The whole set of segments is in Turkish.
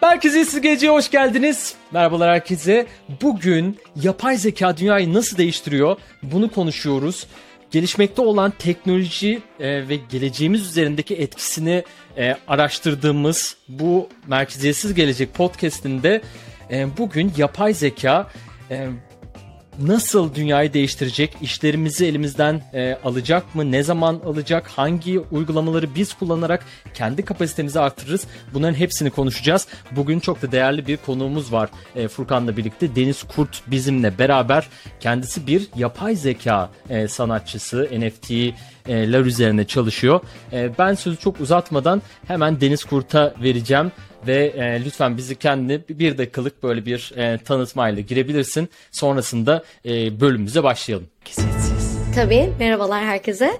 Herkese siz geceye hoş geldiniz. Merhabalar herkese. Bugün yapay zeka dünyayı nasıl değiştiriyor bunu konuşuyoruz. Gelişmekte olan teknoloji e, ve geleceğimiz üzerindeki etkisini e, araştırdığımız bu Merkeziyetsiz Gelecek podcastinde e, bugün yapay zeka e, nasıl dünyayı değiştirecek, işlerimizi elimizden e, alacak mı, ne zaman alacak, hangi uygulamaları biz kullanarak kendi kapasitemizi artırırız bunların hepsini konuşacağız. Bugün çok da değerli bir konuğumuz var e, Furkan'la birlikte. Deniz Kurt bizimle beraber kendisi bir yapay zeka e, sanatçısı, NFT'ler üzerine çalışıyor. E, ben sözü çok uzatmadan hemen Deniz Kurt'a vereceğim ve e, lütfen bizi kendi bir dakikalık böyle bir e, tanıtmayla girebilirsin. Sonrasında e, bölümümüze başlayalım. Kesinsiz. Tabii. Merhabalar herkese.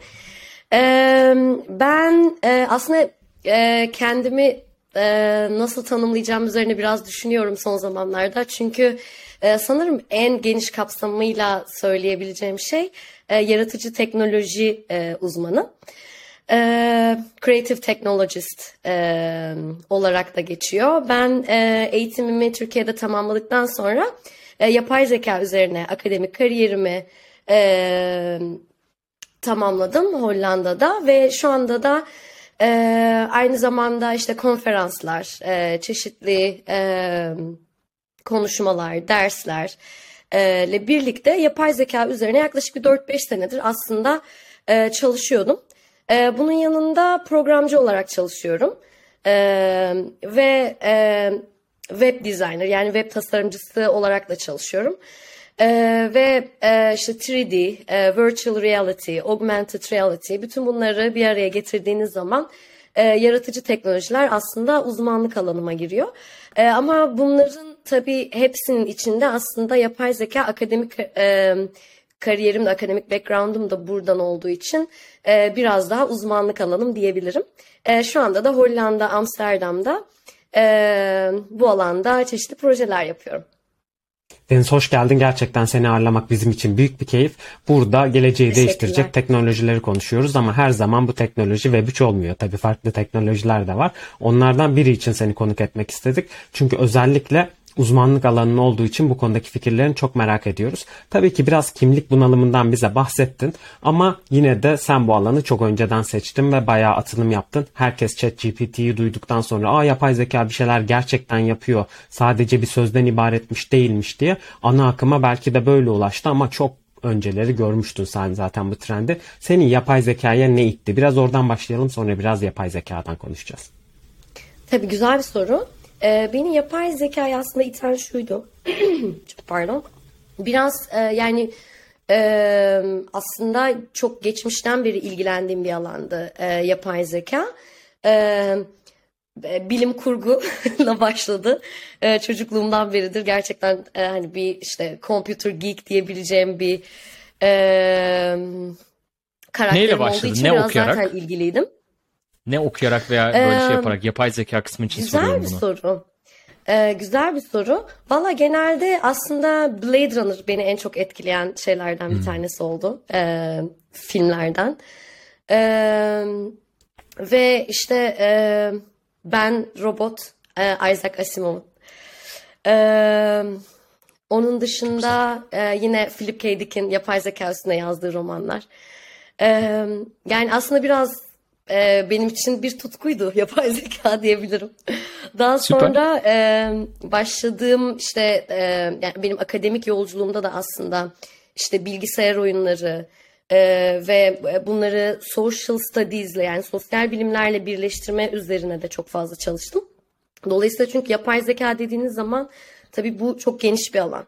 Ee, ben e, aslında e, kendimi e, nasıl tanımlayacağım üzerine biraz düşünüyorum son zamanlarda. Çünkü e, sanırım en geniş kapsamıyla söyleyebileceğim şey e, yaratıcı teknoloji e, uzmanı e, Creative Technologist e, olarak da geçiyor. Ben e, eğitimimi Türkiye'de tamamladıktan sonra e, yapay zeka üzerine akademik kariyerimi e, tamamladım Hollanda'da ve şu anda da e, aynı zamanda işte konferanslar, e, çeşitli e, konuşmalar, dersler ile birlikte yapay zeka üzerine yaklaşık bir 4-5 senedir aslında e, çalışıyordum. E, bunun yanında programcı olarak çalışıyorum. E, ve e, web designer yani web tasarımcısı olarak da çalışıyorum. E, ve e, işte 3D, e, virtual reality, augmented reality bütün bunları bir araya getirdiğiniz zaman e, yaratıcı teknolojiler aslında uzmanlık alanıma giriyor. E, ama bunların tabii hepsinin içinde aslında yapay zeka akademik e, kariyerim de akademik background'um da buradan olduğu için e, biraz daha uzmanlık alanım diyebilirim. E, şu anda da Hollanda, Amsterdam'da e, bu alanda çeşitli projeler yapıyorum. Deniz hoş geldin. Gerçekten seni ağırlamak bizim için büyük bir keyif. Burada geleceği değiştirecek teknolojileri konuşuyoruz ama her zaman bu teknoloji Web 3 olmuyor. Tabii farklı teknolojiler de var. Onlardan biri için seni konuk etmek istedik. Çünkü özellikle uzmanlık alanın olduğu için bu konudaki fikirlerini çok merak ediyoruz. Tabii ki biraz kimlik bunalımından bize bahsettin ama yine de sen bu alanı çok önceden seçtin ve bayağı atılım yaptın. Herkes ChatGPT'yi duyduktan sonra aa yapay zeka bir şeyler gerçekten yapıyor. Sadece bir sözden ibaretmiş değilmiş diye ana akıma belki de böyle ulaştı ama çok önceleri görmüştün sen zaten bu trendi. Senin yapay zekaya ne itti? Biraz oradan başlayalım sonra biraz yapay zekadan konuşacağız. Tabii güzel bir soru. E, beni yapay zekaya aslında iten şuydu. çok pardon. Biraz e, yani e, aslında çok geçmişten beri ilgilendiğim bir alandı e, yapay zeka. E, bilim kurguyla başladı. E, çocukluğumdan beridir gerçekten e, hani bir işte computer geek diyebileceğim bir e, karakterim Neyle başladı? olduğu için ne biraz okuyarak? zaten ilgiliydim. Ne okuyarak veya böyle şey yaparak yapay zeka kısmı için Güzel soruyorum bir bunu. soru. Ee, güzel bir soru. Valla genelde aslında Blade Runner beni en çok etkileyen şeylerden bir tanesi oldu. Ee, filmlerden. Ee, ve işte e, ben Robot e, Isaac Asimov. Ee, onun dışında e, yine Philip K. Dick'in yapay zeka üstüne yazdığı romanlar. Ee, yani aslında biraz e, benim için bir tutkuydu yapay zeka diyebilirim. Daha Süper. sonra e, başladığım işte e, yani benim akademik yolculuğumda da aslında işte bilgisayar oyunları e, ve bunları social studies'le yani sosyal bilimlerle birleştirme üzerine de çok fazla çalıştım. Dolayısıyla çünkü yapay zeka dediğiniz zaman tabii bu çok geniş bir alan.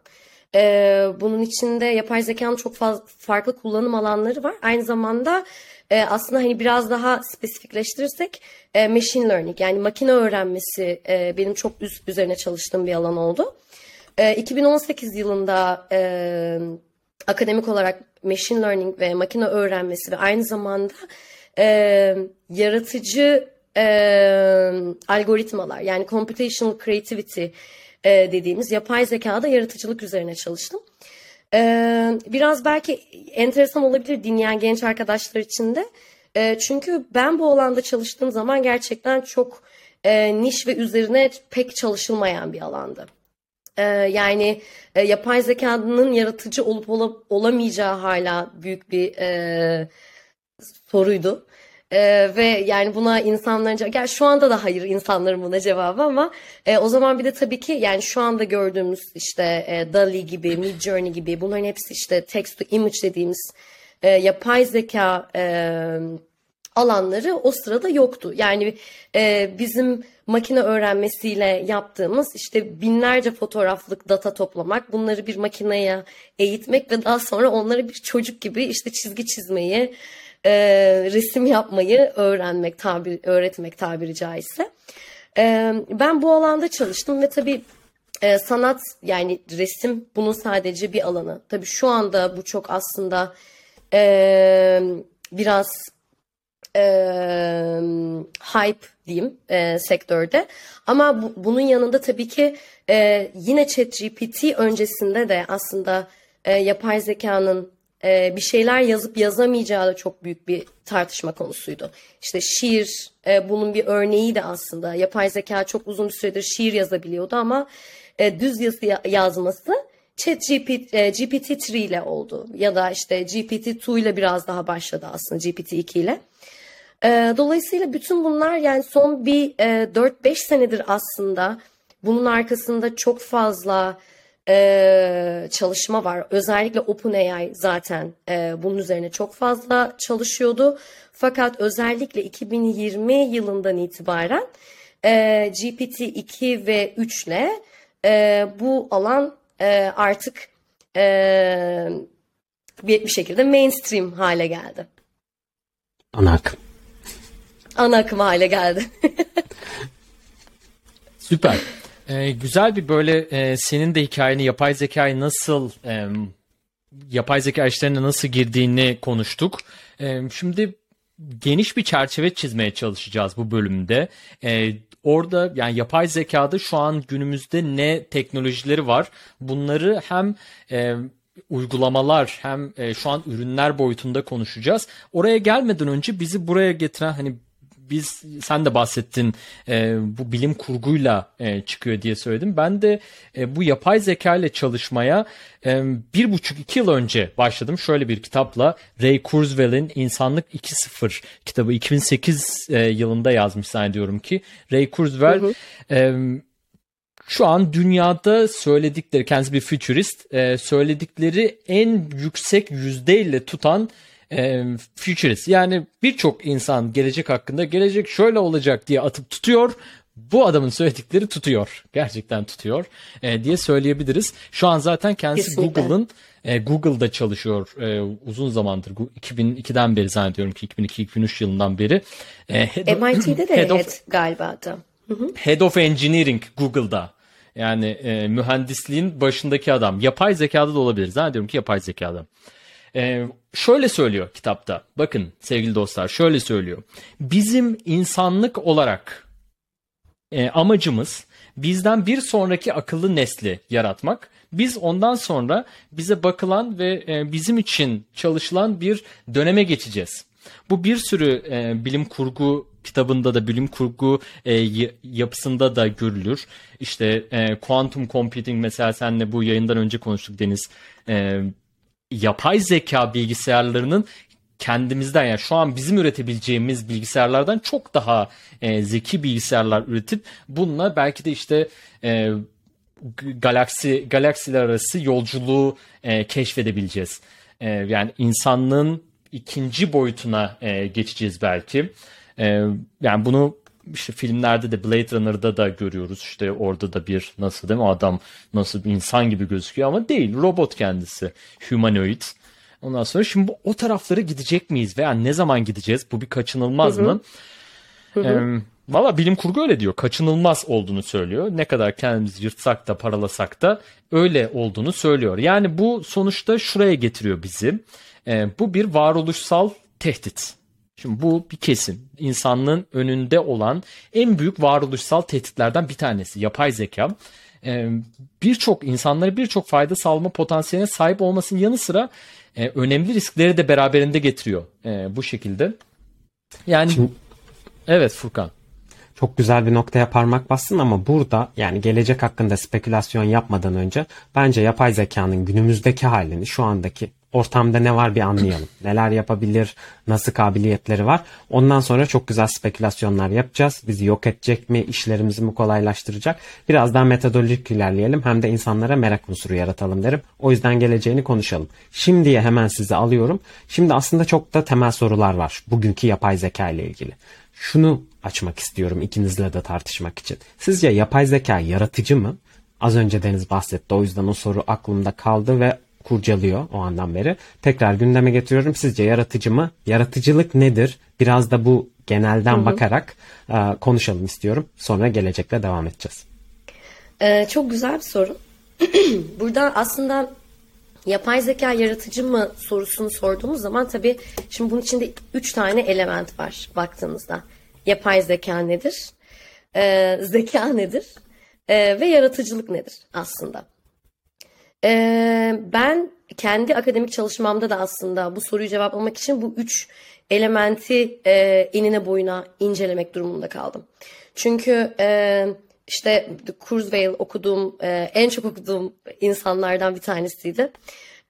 Ee, bunun içinde yapay zekanın çok fazla farklı kullanım alanları var. Aynı zamanda e, aslında hani biraz daha spesifikleştirirsek e, machine learning yani makine öğrenmesi e, benim çok üst üzerine çalıştığım bir alan oldu. E, 2018 yılında e, akademik olarak machine learning ve makine öğrenmesi ve aynı zamanda e, yaratıcı e, algoritmalar yani computational creativity e, dediğimiz yapay zekada yaratıcılık üzerine çalıştım. Biraz belki enteresan olabilir dinleyen genç arkadaşlar için de. Çünkü ben bu alanda çalıştığım zaman gerçekten çok e, niş ve üzerine pek çalışılmayan bir alandı. E, yani yapay zekanın yaratıcı olup ola, olamayacağı hala büyük bir soruydu. Ee, ve yani buna insanların gel şu anda da hayır insanların buna cevabı ama e, o zaman bir de tabii ki yani şu anda gördüğümüz işte e, DALI gibi, Midjourney gibi bunların hepsi işte text to image dediğimiz e, yapay zeka e, alanları o sırada yoktu. Yani e, bizim makine öğrenmesiyle yaptığımız işte binlerce fotoğraflık data toplamak, bunları bir makineye eğitmek ve daha sonra onları bir çocuk gibi işte çizgi çizmeyi, e, resim yapmayı öğrenmek, tabir, öğretmek tabiri caizse. E, ben bu alanda çalıştım ve tabii e, sanat yani resim bunun sadece bir alanı. Tabii şu anda bu çok aslında e, biraz e, hype diyeyim e, sektörde. Ama bu, bunun yanında tabii ki e, yine ChatGPT öncesinde de aslında e, yapay zekanın e, bir şeyler yazıp yazamayacağı da çok büyük bir tartışma konusuydu. İşte şiir e, bunun bir örneği de aslında. Yapay zeka çok uzun süredir şiir yazabiliyordu ama e, düz yazı yazması Chat GPT, e, GPT-3 ile oldu ya da işte GPT-2 ile biraz daha başladı aslında GPT-2 ile. E, dolayısıyla bütün bunlar yani son bir e, 4-5 senedir aslında bunun arkasında çok fazla e, çalışma var. Özellikle OpenAI zaten e, bunun üzerine çok fazla çalışıyordu. Fakat özellikle 2020 yılından itibaren e, GPT-2 ve 3 ile e, bu alan e, artık e, bir, bir şekilde mainstream hale geldi. Ana akım. Ana akım hale geldi. Süper. Ee, güzel bir böyle e, senin de hikayeni yapay zekayı nasıl e, yapay zeka işlerine nasıl girdiğini konuştuk. E, şimdi geniş bir çerçeve çizmeye çalışacağız bu bölümde. E, orada yani yapay zekada şu an günümüzde ne teknolojileri var? Bunları hem e, uygulamalar hem e, şu an ürünler boyutunda konuşacağız. Oraya gelmeden önce bizi buraya getiren hani biz sen de bahsettin e, bu bilim kurguyla e, çıkıyor diye söyledim. Ben de e, bu yapay zeka ile çalışmaya e, bir buçuk iki yıl önce başladım. Şöyle bir kitapla Ray Kurzweil'in İnsanlık 2.0 kitabı 2008 e, yılında yazmış zannediyorum ki. Ray Kurzweil hı hı. E, şu an dünyada söyledikleri kendisi bir futurist e, söyledikleri en yüksek yüzdeyle tutan e, futurist. Yani birçok insan gelecek hakkında gelecek şöyle olacak diye atıp tutuyor. Bu adamın söyledikleri tutuyor. Gerçekten tutuyor e, diye söyleyebiliriz. Şu an zaten kendisi Google'ın e, Google'da çalışıyor e, uzun zamandır. 2002'den beri zannediyorum ki 2002-2003 yılından beri. E, head MIT'de de head, of, head galiba da. Head of Engineering Google'da. Yani e, mühendisliğin başındaki adam. Yapay zekada da olabilir. Zannediyorum ki yapay zekada. Ee, şöyle söylüyor kitapta. Bakın sevgili dostlar şöyle söylüyor. Bizim insanlık olarak e, amacımız bizden bir sonraki akıllı nesli yaratmak. Biz ondan sonra bize bakılan ve e, bizim için çalışılan bir döneme geçeceğiz. Bu bir sürü e, bilim kurgu kitabında da bilim kurgu e, yapısında da görülür. İşte e, quantum computing mesela senle bu yayından önce konuştuk Deniz. E, yapay zeka bilgisayarlarının kendimizden yani şu an bizim üretebileceğimiz bilgisayarlardan çok daha e, zeki bilgisayarlar üretip bununla belki de işte e, galaksi galaksiler arası yolculuğu e, keşfedebileceğiz. E, yani insanlığın ikinci boyutuna e, geçeceğiz belki. E, yani bunu işte filmlerde de Blade Runner'da da görüyoruz. İşte orada da bir nasıl değil mi adam nasıl bir insan gibi gözüküyor ama değil. Robot kendisi. Humanoid. Ondan sonra şimdi o taraflara gidecek miyiz veya ne zaman gideceğiz? Bu bir kaçınılmaz hı hı. mı? Hı hı. Ee, Valla bilim kurgu öyle diyor. Kaçınılmaz olduğunu söylüyor. Ne kadar kendimizi yırtsak da paralasak da öyle olduğunu söylüyor. Yani bu sonuçta şuraya getiriyor bizi. Ee, bu bir varoluşsal tehdit. Şimdi bu bir kesin. İnsanlığın önünde olan en büyük varoluşsal tehditlerden bir tanesi. Yapay zeka. Ee, birçok insanlara birçok fayda sağlama potansiyeline sahip olmasının yanı sıra e, önemli riskleri de beraberinde getiriyor e, bu şekilde. Yani Şimdi, evet Furkan. çok güzel bir noktaya parmak bassın ama burada yani gelecek hakkında spekülasyon yapmadan önce bence yapay zekanın günümüzdeki halini şu andaki ortamda ne var bir anlayalım. Neler yapabilir, nasıl kabiliyetleri var. Ondan sonra çok güzel spekülasyonlar yapacağız. Bizi yok edecek mi, işlerimizi mi kolaylaştıracak? Biraz daha metodolojik ilerleyelim hem de insanlara merak unsuru yaratalım derim. O yüzden geleceğini konuşalım. Şimdiye hemen sizi alıyorum. Şimdi aslında çok da temel sorular var bugünkü yapay zeka ile ilgili. Şunu açmak istiyorum ikinizle de tartışmak için. Sizce yapay zeka yaratıcı mı? Az önce Deniz bahsetti. O yüzden o soru aklımda kaldı ve kurcalıyor o andan beri. Tekrar gündeme getiriyorum. Sizce yaratıcı mı? Yaratıcılık nedir? Biraz da bu genelden hı hı. bakarak e, konuşalım istiyorum. Sonra gelecekle devam edeceğiz. Ee, çok güzel bir soru. Burada aslında yapay zeka yaratıcı mı sorusunu sorduğumuz zaman tabii şimdi bunun içinde üç tane element var baktığınızda. Yapay zeka nedir? Ee, zeka nedir? Ee, ve yaratıcılık nedir aslında? Ee, ben kendi akademik çalışmamda da aslında bu soruyu cevaplamak için bu üç elementi e, enine boyuna incelemek durumunda kaldım. Çünkü e, işte Kurzweil okuduğum, e, en çok okuduğum insanlardan bir tanesiydi.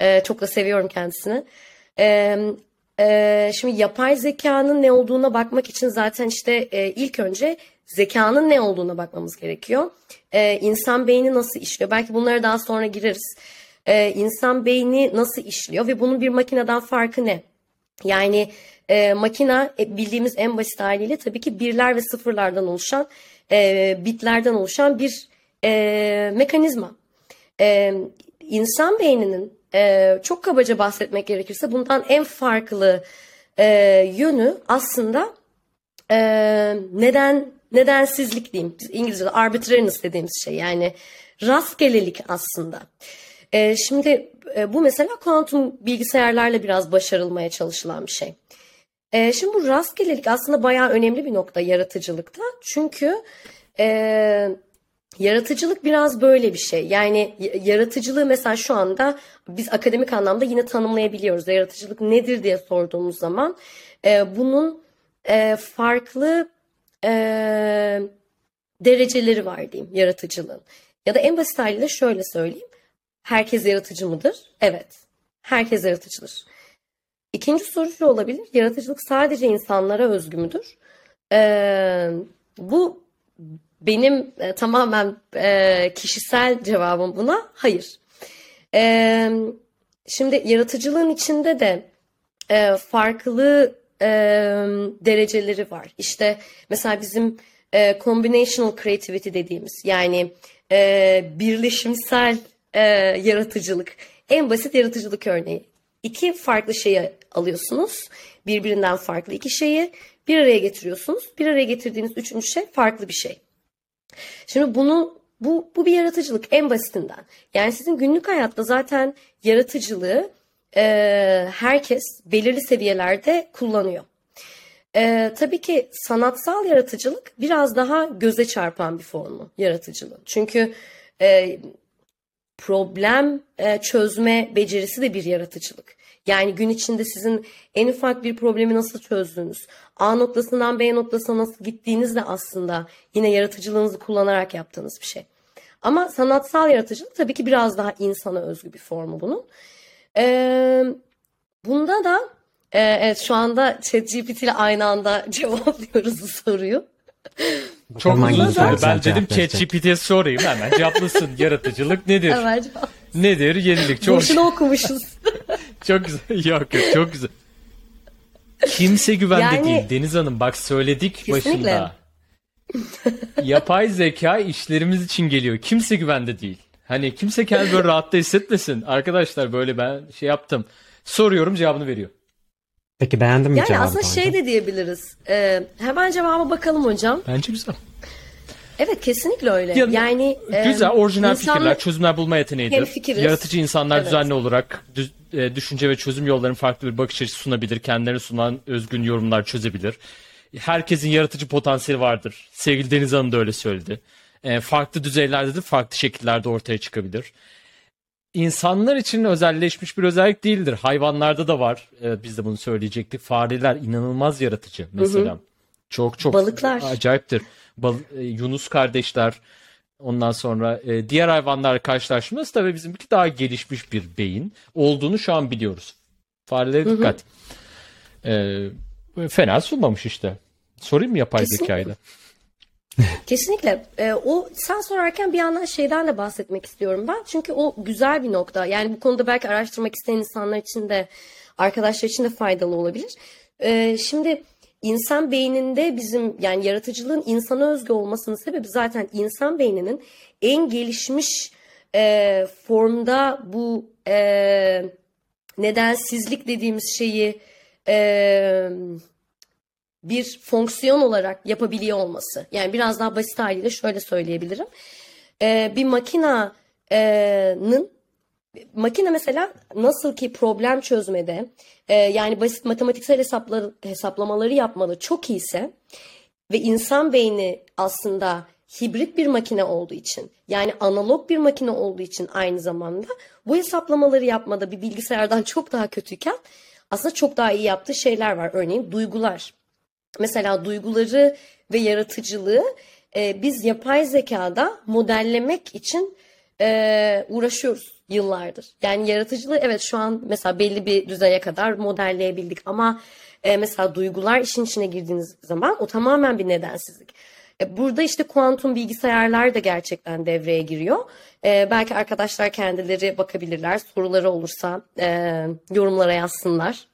E, çok da seviyorum kendisini. E, e, şimdi yapay zekanın ne olduğuna bakmak için zaten işte e, ilk önce zekanın ne olduğuna bakmamız gerekiyor. Ee, insan beyni nasıl işliyor? Belki bunlara daha sonra gireriz. Ee, insan beyni nasıl işliyor ve bunun bir makineden farkı ne? Yani e, makina e, bildiğimiz en basit haliyle tabii ki birler ve sıfırlardan oluşan, e, bitlerden oluşan bir e, mekanizma. E, insan beyninin e, çok kabaca bahsetmek gerekirse bundan en farklı e, yönü aslında e, neden nedensizlik diyeyim. İngilizce'de arbitrariness dediğimiz şey yani rastgelelik aslında. E, şimdi e, bu mesela kuantum bilgisayarlarla biraz başarılmaya çalışılan bir şey. E, şimdi bu rastgelelik aslında bayağı önemli bir nokta yaratıcılıkta. Çünkü e, yaratıcılık biraz böyle bir şey. Yani yaratıcılığı mesela şu anda biz akademik anlamda yine tanımlayabiliyoruz. Yaratıcılık nedir diye sorduğumuz zaman e, bunun e, farklı e, dereceleri var diyeyim yaratıcılığın. Ya da en basit haliyle şöyle söyleyeyim. Herkes yaratıcı mıdır? Evet. Herkes yaratıcıdır. İkinci soru şu olabilir. Yaratıcılık sadece insanlara özgü müdür? Ee, bu benim e, tamamen e, kişisel cevabım buna hayır. E, şimdi yaratıcılığın içinde de e, farklı e, dereceleri var. İşte mesela bizim e, combinational creativity dediğimiz yani e, birleşimsel e, yaratıcılık. En basit yaratıcılık örneği. İki farklı şeyi alıyorsunuz. Birbirinden farklı iki şeyi bir araya getiriyorsunuz. Bir araya getirdiğiniz üçüncü şey farklı bir şey. Şimdi bunu bu, bu bir yaratıcılık en basitinden. Yani sizin günlük hayatta zaten yaratıcılığı e, herkes belirli seviyelerde kullanıyor. E, tabii ki sanatsal yaratıcılık biraz daha göze çarpan bir formu yaratıcılığın. Çünkü e, problem e, çözme becerisi de bir yaratıcılık. Yani gün içinde sizin en ufak bir problemi nasıl çözdüğünüz, A noktasından B noktasına nasıl gittiğiniz de aslında yine yaratıcılığınızı kullanarak yaptığınız bir şey. Ama sanatsal yaratıcılık tabii ki biraz daha insana özgü bir formu bunun. Ee, bunda da e, evet şu anda ChatGPT ile aynı anda cevaplıyoruz bu soruyu. Çok güzel. Ben dedim ChatGPT'ye sorayım hemen cevaplasın. Yaratıcılık nedir? Hemen Nedir? Yenilik. Çok... Boşuna okumuşuz. çok güzel. Yok yok çok güzel. Kimse güvende yani, değil Deniz Hanım. Bak söyledik kesinlikle. başında. Yapay zeka işlerimiz için geliyor. Kimse güvende değil. Hani kimse kendini böyle rahatta hissetmesin. Arkadaşlar böyle ben şey yaptım. Soruyorum cevabını veriyor. Peki beğendin mi yani cevabı? Yani aslında şey de diyebiliriz. Ee, hemen cevaba bakalım hocam. Bence güzel. Evet kesinlikle öyle. Ya, yani güzel orijinal insan... fikirler, çözümler bulma yeteneğidir. Yaratıcı insanlar evet. düzenli olarak düz, e, düşünce ve çözüm yollarının farklı bir bakış açısı sunabilir. Kendilerine sunan özgün yorumlar çözebilir. Herkesin yaratıcı potansiyeli vardır. Sevgili Deniz Hanım da öyle söyledi. E, farklı düzeylerde de farklı şekillerde ortaya çıkabilir. İnsanlar için özelleşmiş bir özellik değildir. Hayvanlarda da var. E, biz de bunu söyleyecektik. Fareler inanılmaz yaratıcı mesela. Hı hı. Çok çok Balıklar. acayiptir. bal- e, Yunus kardeşler ondan sonra e, diğer hayvanlarla karşılaşması tabii bizimki daha gelişmiş bir beyin olduğunu şu an biliyoruz. Farelere dikkat. E, fena sunmamış işte. Sorayım mı yapay Kesinlikle. Kesinlikle. Ee, o sen sorarken bir yandan şeyden de bahsetmek istiyorum ben. Çünkü o güzel bir nokta. Yani bu konuda belki araştırmak isteyen insanlar için de arkadaşlar için de faydalı olabilir. Ee, şimdi insan beyninde bizim yani yaratıcılığın insana özgü olmasının sebebi zaten insan beyninin en gelişmiş e, formda bu e, nedensizlik dediğimiz şeyi e, bir fonksiyon olarak yapabiliyor olması. Yani biraz daha basit haliyle şöyle söyleyebilirim. Ee, bir makinanın makine mesela nasıl ki problem çözmede e, yani basit matematiksel hesapları, hesaplamaları yapmalı çok iyiyse ve insan beyni aslında hibrit bir makine olduğu için yani analog bir makine olduğu için aynı zamanda bu hesaplamaları yapmada bir bilgisayardan çok daha kötüyken aslında çok daha iyi yaptığı şeyler var. Örneğin duygular. Mesela duyguları ve yaratıcılığı e, biz yapay zekada modellemek için e, uğraşıyoruz yıllardır. Yani yaratıcılığı evet şu an mesela belli bir düzeye kadar modelleyebildik ama e, mesela duygular işin içine girdiğiniz zaman o tamamen bir nedensizlik. E, burada işte kuantum bilgisayarlar da gerçekten devreye giriyor. E, belki arkadaşlar kendileri bakabilirler. Soruları olursa e, yorumlara yazsınlar.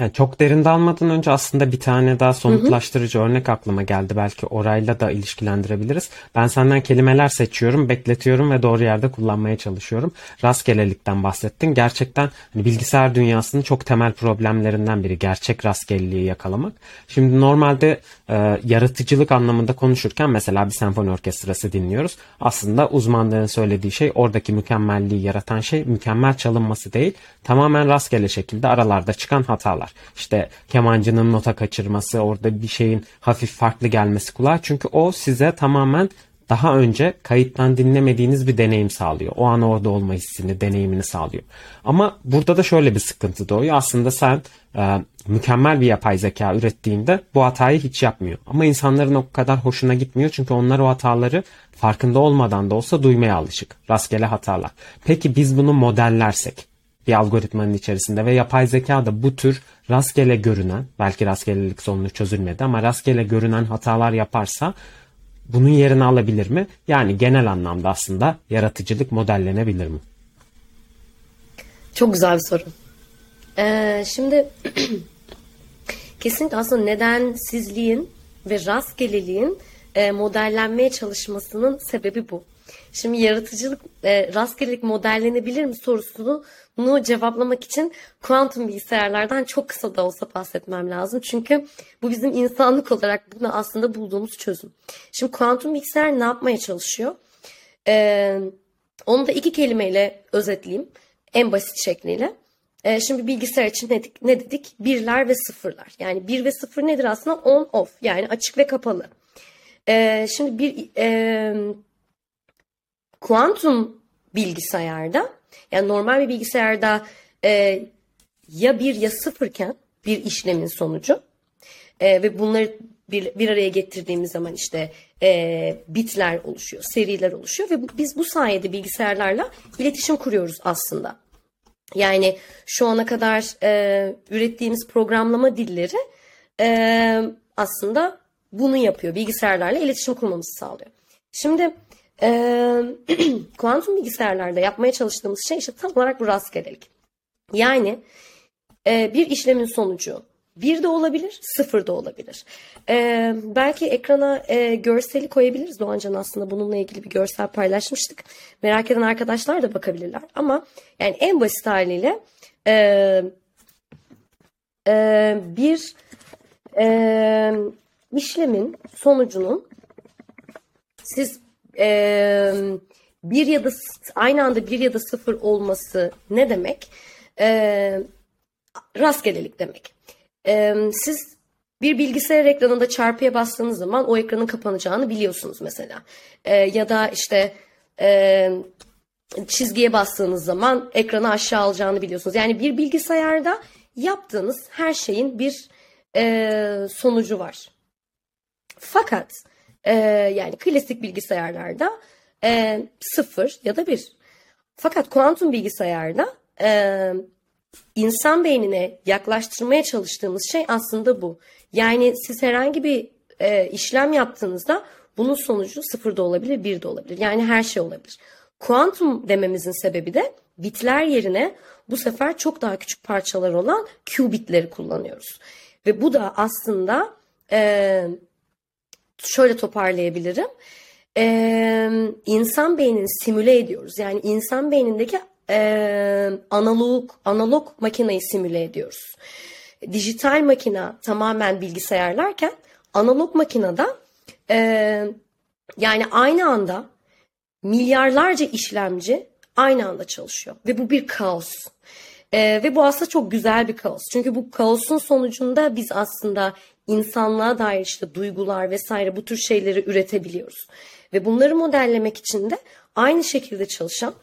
Yani çok derin dalmadan önce aslında bir tane daha somutlaştırıcı örnek aklıma geldi. Belki orayla da ilişkilendirebiliriz. Ben senden kelimeler seçiyorum, bekletiyorum ve doğru yerde kullanmaya çalışıyorum. Rastgelelikten bahsettin. Gerçekten hani bilgisayar dünyasının çok temel problemlerinden biri gerçek rastgeleliği yakalamak. Şimdi normalde e, yaratıcılık anlamında konuşurken mesela bir senfoni orkestrası dinliyoruz. Aslında uzmanların söylediği şey oradaki mükemmelliği yaratan şey mükemmel çalınması değil. Tamamen rastgele şekilde aralarda çıkan hatalar. İşte kemancının nota kaçırması, orada bir şeyin hafif farklı gelmesi kulağa. Çünkü o size tamamen daha önce kayıttan dinlemediğiniz bir deneyim sağlıyor. O an orada olma hissini, deneyimini sağlıyor. Ama burada da şöyle bir sıkıntı doğuyor. Aslında sen e, mükemmel bir yapay zeka ürettiğinde bu hatayı hiç yapmıyor. Ama insanların o kadar hoşuna gitmiyor çünkü onlar o hataları farkında olmadan da olsa duymaya alışık. Rastgele hatalar. Peki biz bunu modellersek bir algoritmanın içerisinde ve yapay zeka da bu tür rastgele görünen, belki rastgelelik sorunu çözülmedi ama rastgele görünen hatalar yaparsa bunun yerini alabilir mi? Yani genel anlamda aslında yaratıcılık modellenebilir mi? Çok güzel bir soru. Ee, şimdi kesinlikle aslında nedensizliğin ve rastgeleliğin e, modellenmeye çalışmasının sebebi bu. Şimdi yaratıcılık, e, rastgelelik modellenebilir mi sorusunu cevaplamak için kuantum bilgisayarlardan çok kısa da olsa bahsetmem lazım. Çünkü bu bizim insanlık olarak buna aslında bulduğumuz çözüm. Şimdi kuantum bilgisayar ne yapmaya çalışıyor? Ee, onu da iki kelimeyle özetleyeyim. En basit şekliyle. Ee, şimdi bilgisayar için ne dedik? ne dedik? Birler ve sıfırlar. Yani bir ve sıfır nedir aslında? On off yani açık ve kapalı. Ee, şimdi bir e, kuantum bilgisayarda yani normal bir bilgisayarda e, ya bir ya sıfırken bir işlemin sonucu e, ve bunları bir, bir araya getirdiğimiz zaman işte e, bitler oluşuyor, seriler oluşuyor ve bu, biz bu sayede bilgisayarlarla iletişim kuruyoruz aslında. Yani şu ana kadar e, ürettiğimiz programlama dilleri e, aslında bunu yapıyor. Bilgisayarlarla iletişim kurmamızı sağlıyor. Şimdi e, kuantum bilgisayarlarda yapmaya çalıştığımız şey işte tam olarak bu rastgelelik. Yani e, bir işlemin sonucu bir de olabilir, sıfır da olabilir. Ee, belki ekrana e, görseli koyabiliriz. Doğancan aslında bununla ilgili bir görsel paylaşmıştık. Merak eden arkadaşlar da bakabilirler. Ama yani en basit haliyle e, e, bir e, işlemin sonucunun siz e, bir ya da aynı anda bir ya da sıfır olması ne demek? E, rastgelelik demek. E, siz bir bilgisayar ekranında çarpıya bastığınız zaman o ekranın kapanacağını biliyorsunuz mesela. E, ya da işte e, çizgiye bastığınız zaman ekranı aşağı alacağını biliyorsunuz. Yani bir bilgisayarda yaptığınız her şeyin bir e, sonucu var. Fakat e, yani klasik bilgisayarlarda e, sıfır ya da bir. Fakat kuantum bilgisayarda e, insan beynine yaklaştırmaya çalıştığımız şey aslında bu. Yani siz herhangi bir e, işlem yaptığınızda bunun sonucu sıfır da olabilir, bir de olabilir. Yani her şey olabilir. Kuantum dememizin sebebi de bitler yerine bu sefer çok daha küçük parçalar olan qubitleri kullanıyoruz. Ve bu da aslında e, şöyle toparlayabilirim. E, insan beynini simüle ediyoruz. Yani insan beynindeki e, analog analog makineyi simüle ediyoruz. Dijital makina tamamen bilgisayarlarken analog makinede e, yani aynı anda milyarlarca işlemci aynı anda çalışıyor ve bu bir kaos. E, ve bu aslında çok güzel bir kaos. Çünkü bu kaosun sonucunda biz aslında insanlığa dair işte duygular vesaire bu tür şeyleri üretebiliyoruz. Ve bunları modellemek için de aynı şekilde çalışan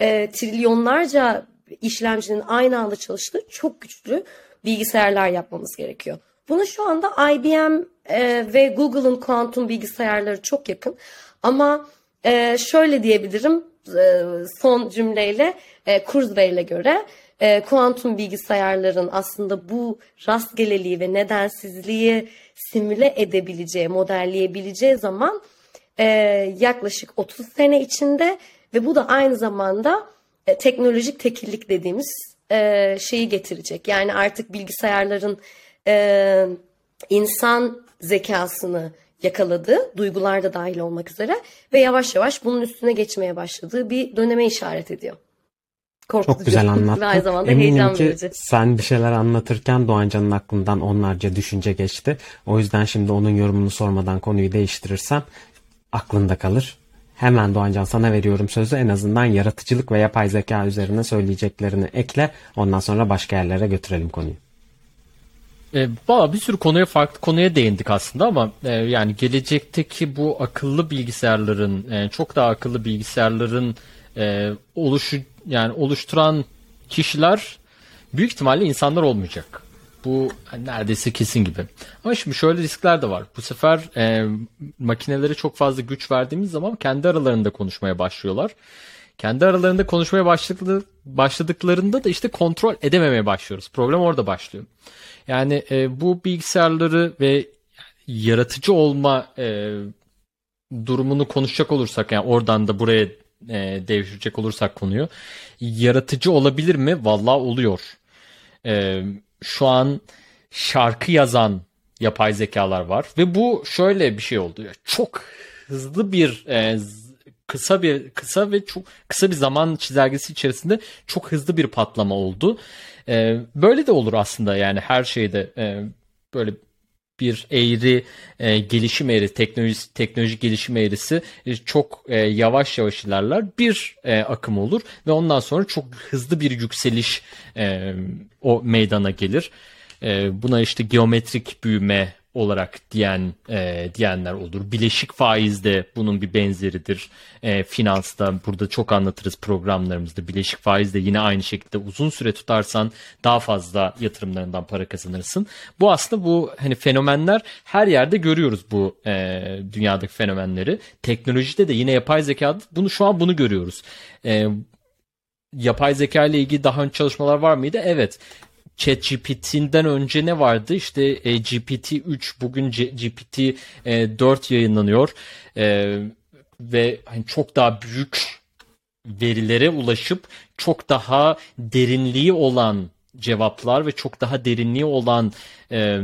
e, trilyonlarca işlemcinin aynı anda çalıştığı çok güçlü bilgisayarlar yapmamız gerekiyor. Bunu şu anda IBM e, ve Google'ın kuantum bilgisayarları çok yakın. Ama e, şöyle diyebilirim e, son cümleyle e, Kurzweil'e göre e, kuantum bilgisayarların aslında bu rastgeleliği ve nedensizliği simüle edebileceği, modelleyebileceği zaman e, yaklaşık 30 sene içinde ve bu da aynı zamanda e, teknolojik tekillik dediğimiz e, şeyi getirecek. Yani artık bilgisayarların e, insan zekasını yakaladığı, duygular da dahil olmak üzere ve yavaş yavaş bunun üstüne geçmeye başladığı bir döneme işaret ediyor. Korkutucu. Çok güzel anlattın. Ve aynı zamanda Eminim heyecan ki verici. sen bir şeyler anlatırken Doğancan'ın aklından onlarca düşünce geçti. O yüzden şimdi onun yorumunu sormadan konuyu değiştirirsem aklında kalır. Hemen Doğancan sana veriyorum sözü en azından yaratıcılık ve yapay zeka üzerine söyleyeceklerini ekle. Ondan sonra başka yerlere götürelim konuyu. E, Valla bir sürü konuya farklı konuya değindik aslında ama e, yani gelecekteki bu akıllı bilgisayarların e, çok daha akıllı bilgisayarların e, oluşu yani oluşturan kişiler büyük ihtimalle insanlar olmayacak. Bu neredeyse kesin gibi. Ama şimdi şöyle riskler de var. Bu sefer e, makinelere çok fazla güç verdiğimiz zaman kendi aralarında konuşmaya başlıyorlar. Kendi aralarında konuşmaya başladıkları, başladıklarında da işte kontrol edememeye başlıyoruz. Problem orada başlıyor. Yani e, bu bilgisayarları ve yaratıcı olma e, durumunu konuşacak olursak yani oradan da buraya e, devşirecek olursak konuyu yaratıcı olabilir mi? Vallahi oluyor. E, şu an şarkı yazan yapay zekalar var ve bu şöyle bir şey oldu. Çok hızlı bir e, kısa bir kısa ve çok kısa bir zaman çizelgesi içerisinde çok hızlı bir patlama oldu. E, böyle de olur aslında yani her şeyde e, böyle bir eğri e, gelişim eğri teknoloji teknolojik gelişim eğrisi e, çok e, yavaş yavaş ilerler bir e, akım olur ve ondan sonra çok hızlı bir yükseliş e, o meydana gelir. E, buna işte geometrik büyüme olarak diyen e, diyenler olur. Bileşik faiz de bunun bir benzeridir. E, finansta burada çok anlatırız programlarımızda. Bileşik faiz de yine aynı şekilde uzun süre tutarsan daha fazla yatırımlarından para kazanırsın. Bu aslında bu hani fenomenler her yerde görüyoruz bu e, dünyadaki fenomenleri. Teknolojide de yine yapay zeka bunu şu an bunu görüyoruz. E, yapay zeka ile ilgili daha önce çalışmalar var mıydı? Evet. ChatGPT'den önce ne vardı? İşte e, GPT-3 bugün C- GPT-4 e, yayınlanıyor. E, ve hani çok daha büyük verilere ulaşıp çok daha derinliği olan cevaplar ve çok daha derinliği olan e,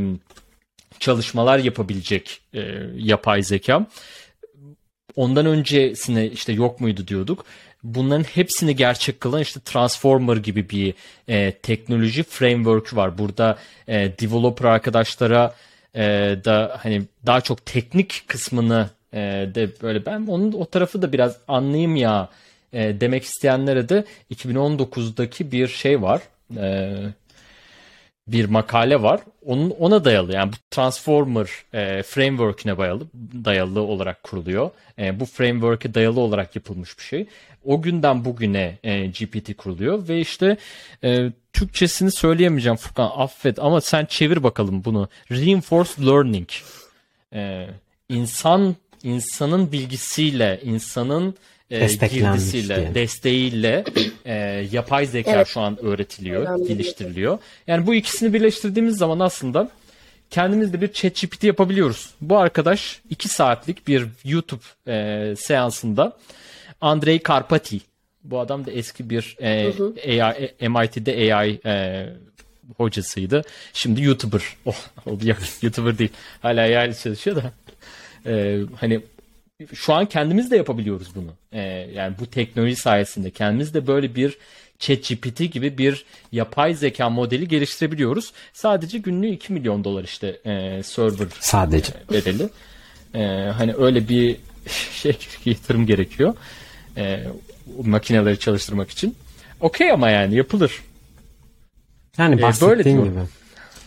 çalışmalar yapabilecek e, yapay zeka. Ondan öncesine işte yok muydu diyorduk bunların hepsini gerçek kılan işte Transformer gibi bir e, teknoloji framework var. Burada e, developer arkadaşlara e, da hani daha çok teknik kısmını e, de böyle ben onun o tarafı da biraz anlayayım ya e, demek isteyenlere de 2019'daki bir şey var. E, bir makale var. Onun ona dayalı yani bu Transformer e, framework'ine dayalı dayalı olarak kuruluyor. E, bu framework'e dayalı olarak yapılmış bir şey. O günden bugüne e, GPT kuruluyor ve işte e, Türkçesini söyleyemeyeceğim Furkan affet ama sen çevir bakalım bunu. Reinforced Learning. E, insan insanın bilgisiyle, insanın e, girdisiyle, diye. desteğiyle e, yapay zeka evet. şu an öğretiliyor, Önemli. geliştiriliyor. Yani bu ikisini birleştirdiğimiz zaman aslında kendimiz de bir chat GPT yapabiliyoruz. Bu arkadaş 2 saatlik bir YouTube e, seansında Andrei Karpati bu adam da eski bir e, hı hı. AI, MIT'de AI e, hocasıydı. Şimdi YouTuber. Oh, yok YouTuber değil. Hala AI çalışıyor da. E, hani şu an kendimiz de yapabiliyoruz bunu. E, yani bu teknoloji sayesinde kendimiz de böyle bir ChatGPT gibi bir yapay zeka modeli geliştirebiliyoruz. Sadece günlüğü 2 milyon dolar işte e, server sadece e, bedeli. E, hani öyle bir şey yatırım gerekiyor. E, makineleri çalıştırmak için. Okey ama yani yapılır. Yani bahsettiğin ee, böyle gibi.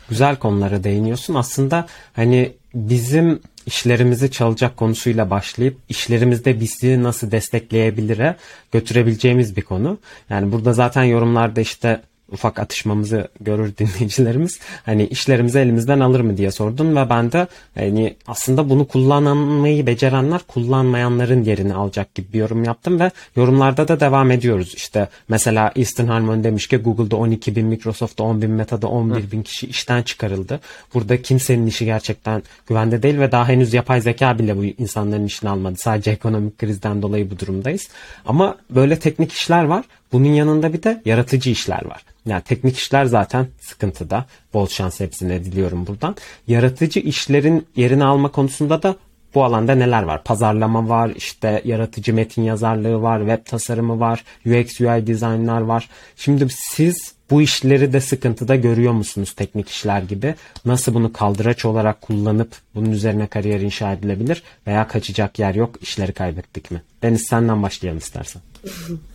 Güzel konulara değiniyorsun. Aslında hani bizim işlerimizi çalacak konusuyla başlayıp işlerimizde bizi nasıl destekleyebilire götürebileceğimiz bir konu. Yani burada zaten yorumlarda işte ufak atışmamızı görür dinleyicilerimiz. Hani işlerimizi elimizden alır mı diye sordun ve ben de hani aslında bunu kullanmayı becerenler kullanmayanların yerini alacak gibi bir yorum yaptım ve yorumlarda da devam ediyoruz. İşte mesela Eastern Harmon demiş ki Google'da 12 bin, Microsoft'ta 10 bin, Meta'da 11 bin kişi işten çıkarıldı. Burada kimsenin işi gerçekten güvende değil ve daha henüz yapay zeka bile bu insanların işini almadı. Sadece ekonomik krizden dolayı bu durumdayız. Ama böyle teknik işler var. Bunun yanında bir de yaratıcı işler var. Yani teknik işler zaten sıkıntıda. Bol şans hepsine diliyorum buradan. Yaratıcı işlerin yerini alma konusunda da bu alanda neler var? Pazarlama var, işte yaratıcı metin yazarlığı var, web tasarımı var, UX UI dizaynlar var. Şimdi siz bu işleri de sıkıntıda görüyor musunuz teknik işler gibi? Nasıl bunu kaldıraç olarak kullanıp bunun üzerine kariyer inşa edilebilir veya kaçacak yer yok, işleri kaybettik mi? Deniz senden başlayalım istersen.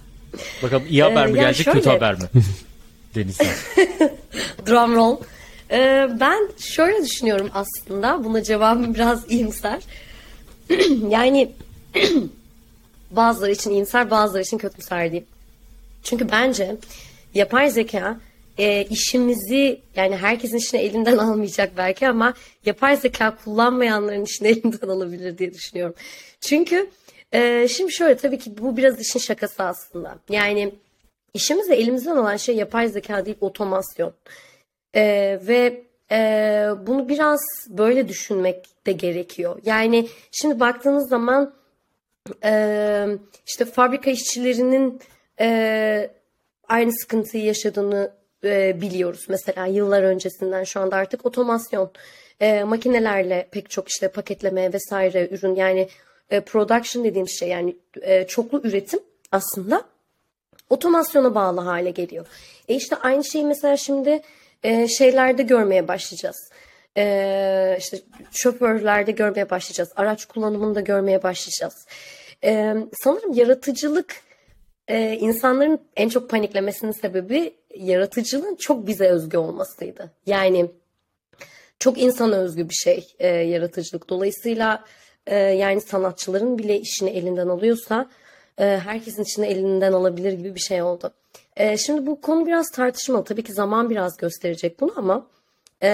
Bakalım iyi haber mi ee, gelecek, şöyle... kötü haber mi? Deniz. Drum roll. Ee, ben şöyle düşünüyorum aslında. Buna cevabım biraz iyimser. yani bazıları için iyimser, bazıları için kötümser diyeyim. Çünkü bence yapay zeka e, işimizi yani herkesin işini elinden almayacak belki ama yapay zeka kullanmayanların işini elinden alabilir diye düşünüyorum. Çünkü e, şimdi şöyle tabii ki bu biraz işin şakası aslında. Yani işimizde elimizden olan şey yapay zeka değil otomasyon. Ee, ve e, bunu biraz böyle düşünmek de gerekiyor. Yani şimdi baktığınız zaman e, işte fabrika işçilerinin e, aynı sıkıntıyı yaşadığını e, biliyoruz. Mesela yıllar öncesinden şu anda artık otomasyon e, makinelerle pek çok işte paketleme vesaire ürün yani e, production dediğim şey yani e, çoklu üretim aslında otomasyona bağlı hale geliyor. E işte aynı şeyi mesela şimdi e, şeylerde görmeye başlayacağız. İşte şoförlerde görmeye başlayacağız. Araç kullanımında görmeye başlayacağız. Sanırım yaratıcılık insanların en çok paniklemesinin sebebi yaratıcılığın çok bize özgü olmasıydı. Yani çok insana özgü bir şey e, yaratıcılık. Dolayısıyla e, yani sanatçıların bile işini elinden alıyorsa e, herkesin içinde elinden alabilir gibi bir şey oldu. E, şimdi bu konu biraz tartışmalı. Tabii ki zaman biraz gösterecek bunu ama e,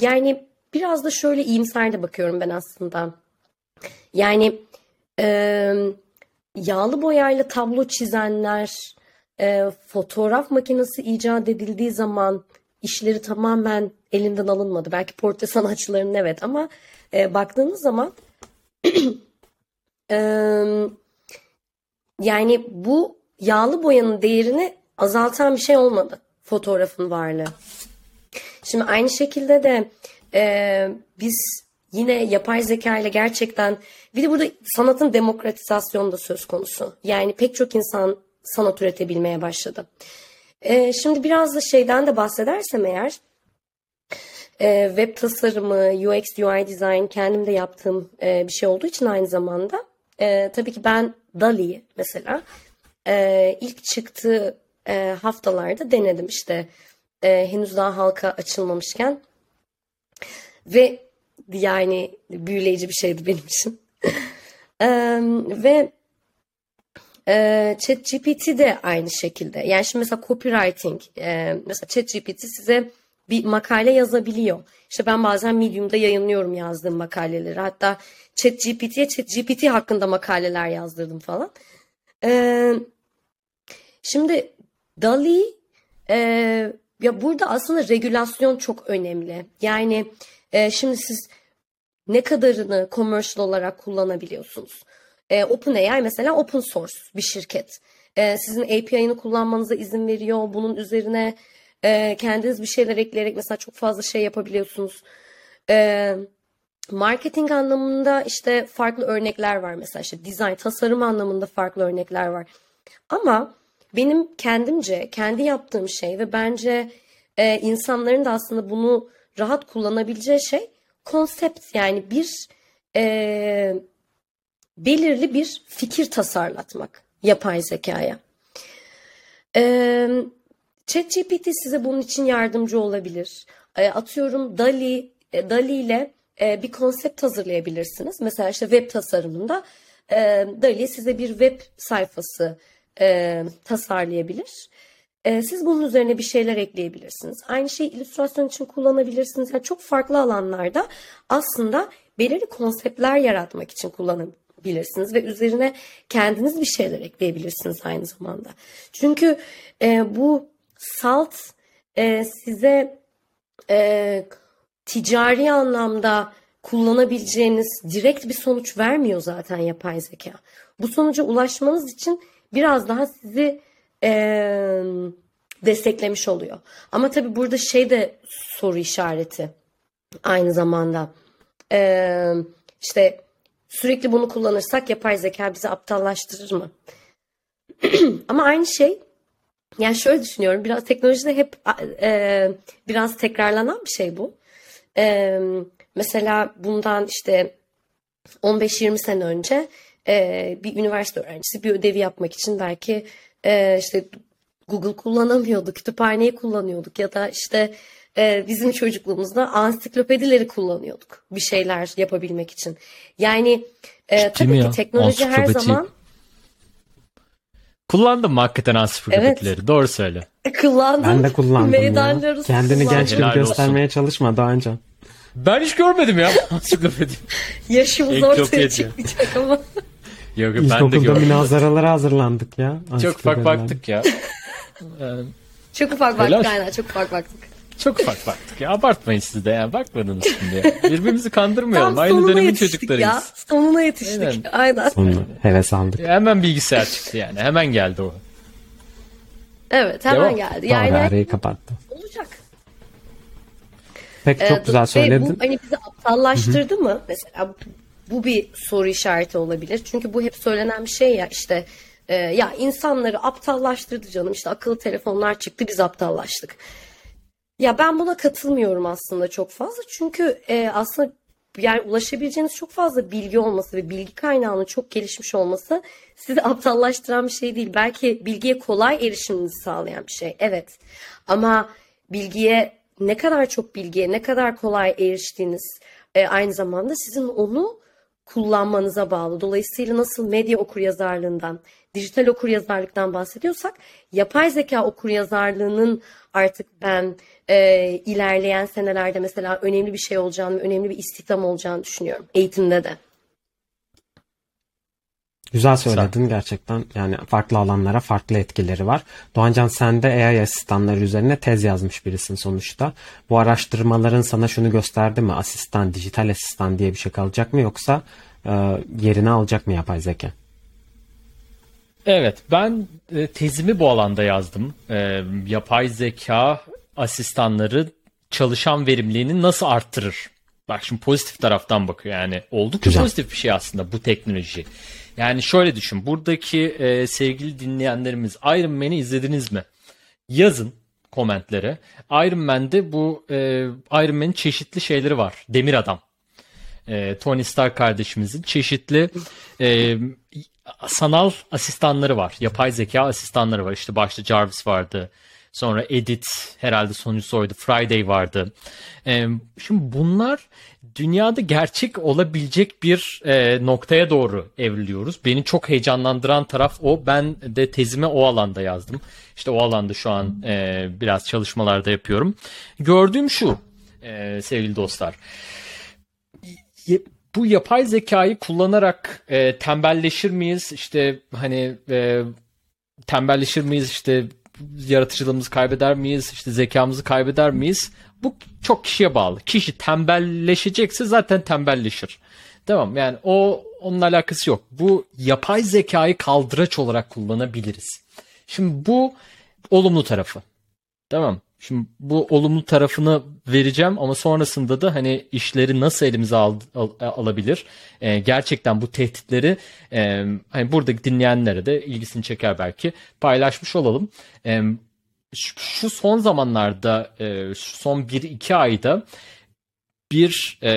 yani biraz da şöyle iyimser de bakıyorum ben aslında. Yani yağlı boyayla tablo çizenler, fotoğraf makinesi icat edildiği zaman işleri tamamen elinden alınmadı. Belki portre sanatçılarının evet ama e, baktığınız zaman e, yani bu yağlı boyanın değerini azaltan bir şey olmadı fotoğrafın varlığı. Şimdi aynı şekilde de e, biz yine yapay zeka ile gerçekten bir de burada sanatın demokratizasyonu da söz konusu. Yani pek çok insan sanat üretebilmeye başladı. E, şimdi biraz da şeyden de bahsedersem eğer e, web tasarımı, UX, UI design kendim de yaptığım e, bir şey olduğu için aynı zamanda e, tabii ki ben Dali'yi mesela e, ilk çıktığı haftalarda denedim işte henüz daha halka açılmamışken ve yani büyüleyici bir şeydi benim için. ve e, ChatGPT de aynı şekilde. Yani şimdi mesela copywriting, e, mesela ChatGPT size bir makale yazabiliyor. İşte ben bazen Medium'da yayınlıyorum yazdığım makaleleri. Hatta ChatGPT'ye ChatGPT hakkında makaleler yazdırdım falan. Ee, şimdi DALI e, ya burada aslında regülasyon çok önemli. Yani e, şimdi siz ne kadarını commercial olarak kullanabiliyorsunuz? E, OpenAI mesela open source bir şirket. E, sizin API'ını kullanmanıza izin veriyor. Bunun üzerine e, kendiniz bir şeyler ekleyerek mesela çok fazla şey yapabiliyorsunuz. E, marketing anlamında işte farklı örnekler var mesela işte design, tasarım anlamında farklı örnekler var. Ama benim kendimce, kendi yaptığım şey ve bence e, insanların da aslında bunu rahat kullanabileceği şey konsept yani bir e, belirli bir fikir tasarlatmak yapay zekaya. E, ChatGPT size bunun için yardımcı olabilir. E, atıyorum DALI, e, DALI ile e, bir konsept hazırlayabilirsiniz. Mesela işte web tasarımında e, DALI size bir web sayfası e, tasarlayabilir. E, siz bunun üzerine bir şeyler ekleyebilirsiniz. Aynı şeyi illüstrasyon için kullanabilirsiniz. Yani çok farklı alanlarda aslında belirli konseptler yaratmak için kullanabilirsiniz ve üzerine kendiniz bir şeyler ekleyebilirsiniz aynı zamanda. Çünkü e, bu salt e, size e, ticari anlamda kullanabileceğiniz direkt bir sonuç vermiyor zaten yapay zeka. Bu sonuca ulaşmanız için biraz daha sizi e, desteklemiş oluyor. Ama tabii burada şey de soru işareti aynı zamanda. E, işte sürekli bunu kullanırsak yapay zeka bizi aptallaştırır mı? Ama aynı şey yani şöyle düşünüyorum biraz teknolojide hep e, biraz tekrarlanan bir şey bu. E, mesela bundan işte 15-20 sene önce e, bir üniversite öğrencisi bir ödevi yapmak için belki e, işte Google kullanamıyorduk, kütüphaneyi kullanıyorduk ya da işte e, bizim çocukluğumuzda ansiklopedileri kullanıyorduk bir şeyler yapabilmek için. Yani e, tabii ki teknoloji her zaman Kullandım mı hakikaten ansiklopedileri? Evet. Doğru söyle. Kullandım. Ben de kullandım ya. Kendini genç gibi göstermeye olsun. çalışma daha önce. Ben hiç görmedim ya ansiklopedi. Yaşımız ortaya çıkmayacak ama. Yok, ben İlkokulda de gördüm. münazaralara hazırlandık ya. Çok ufak baktık ya. Çok ufak baktık aynen çok ufak baktık. Çok ufak baktık ya. Abartmayın siz de ya. Bakmadınız şimdi. Birbirimizi kandırmayalım. Tam Aynı dönemin çocuklarıyız. Ya. Sonuna yetiştik. Aynen. aynen. Sonuna. Heves aldık. Ya hemen bilgisayar çıktı yani. Hemen geldi o. Evet hemen Devam. geldi. Yani Doğru arayı kapattı. Olacak. Pek çok ee, güzel söyledin. Bu hani bizi aptallaştırdı mı? Mesela bu bir soru işareti olabilir. Çünkü bu hep söylenen bir şey ya işte e, ya insanları aptallaştırdı canım işte akıllı telefonlar çıktı biz aptallaştık. Ya ben buna katılmıyorum aslında çok fazla. Çünkü e, aslında yani ulaşabileceğiniz çok fazla bilgi olması ve bilgi kaynağının çok gelişmiş olması sizi aptallaştıran bir şey değil. Belki bilgiye kolay erişiminizi sağlayan bir şey. Evet. Ama bilgiye ne kadar çok bilgiye ne kadar kolay eriştiğiniz e, aynı zamanda sizin onu kullanmanıza bağlı. Dolayısıyla nasıl medya okuryazarlığından, dijital okuryazarlıktan bahsediyorsak yapay zeka okuryazarlığının artık ben e, ilerleyen senelerde mesela önemli bir şey olacağını, önemli bir istihdam olacağını düşünüyorum eğitimde de. Güzel söyledin gerçekten. Yani farklı alanlara farklı etkileri var. Doğancan sen de AI asistanları üzerine tez yazmış birisin sonuçta. Bu araştırmaların sana şunu gösterdi mi? Asistan, dijital asistan diye bir şey kalacak mı yoksa e, yerini alacak mı yapay zeka? Evet ben e, tezimi bu alanda yazdım. E, yapay zeka asistanları çalışan verimliliğini nasıl arttırır? Bak şimdi pozitif taraftan bakıyor yani oldukça Güzel. pozitif bir şey aslında bu teknoloji. Yani şöyle düşün buradaki e, sevgili dinleyenlerimiz Iron Man'i izlediniz mi? Yazın komentlere. Iron Man'de bu e, Iron Man'in çeşitli şeyleri var. Demir Adam. E, Tony Stark kardeşimizin çeşitli e, sanal asistanları var. Yapay zeka asistanları var. İşte başta Jarvis vardı. Sonra Edit herhalde sonuncusu oydu. Friday vardı. Şimdi bunlar dünyada gerçek olabilecek bir noktaya doğru evriliyoruz. Beni çok heyecanlandıran taraf o. Ben de tezimi o alanda yazdım. İşte o alanda şu an biraz çalışmalarda yapıyorum. Gördüğüm şu sevgili dostlar. Bu yapay zekayı kullanarak tembelleşir miyiz? İşte hani tembelleşir miyiz? İşte yaratıcılığımızı kaybeder miyiz? İşte zekamızı kaybeder miyiz? Bu çok kişiye bağlı. Kişi tembelleşecekse zaten tembelleşir. Tamam yani o onun alakası yok. Bu yapay zekayı kaldıraç olarak kullanabiliriz. Şimdi bu olumlu tarafı. Tamam. Şimdi bu olumlu tarafını vereceğim ama sonrasında da hani işleri nasıl elimize al, al, alabilir? Ee, gerçekten bu tehditleri e, hani buradaki dinleyenlere de ilgisini çeker belki paylaşmış olalım. E, şu son zamanlarda e, son 1-2 ayda bir e,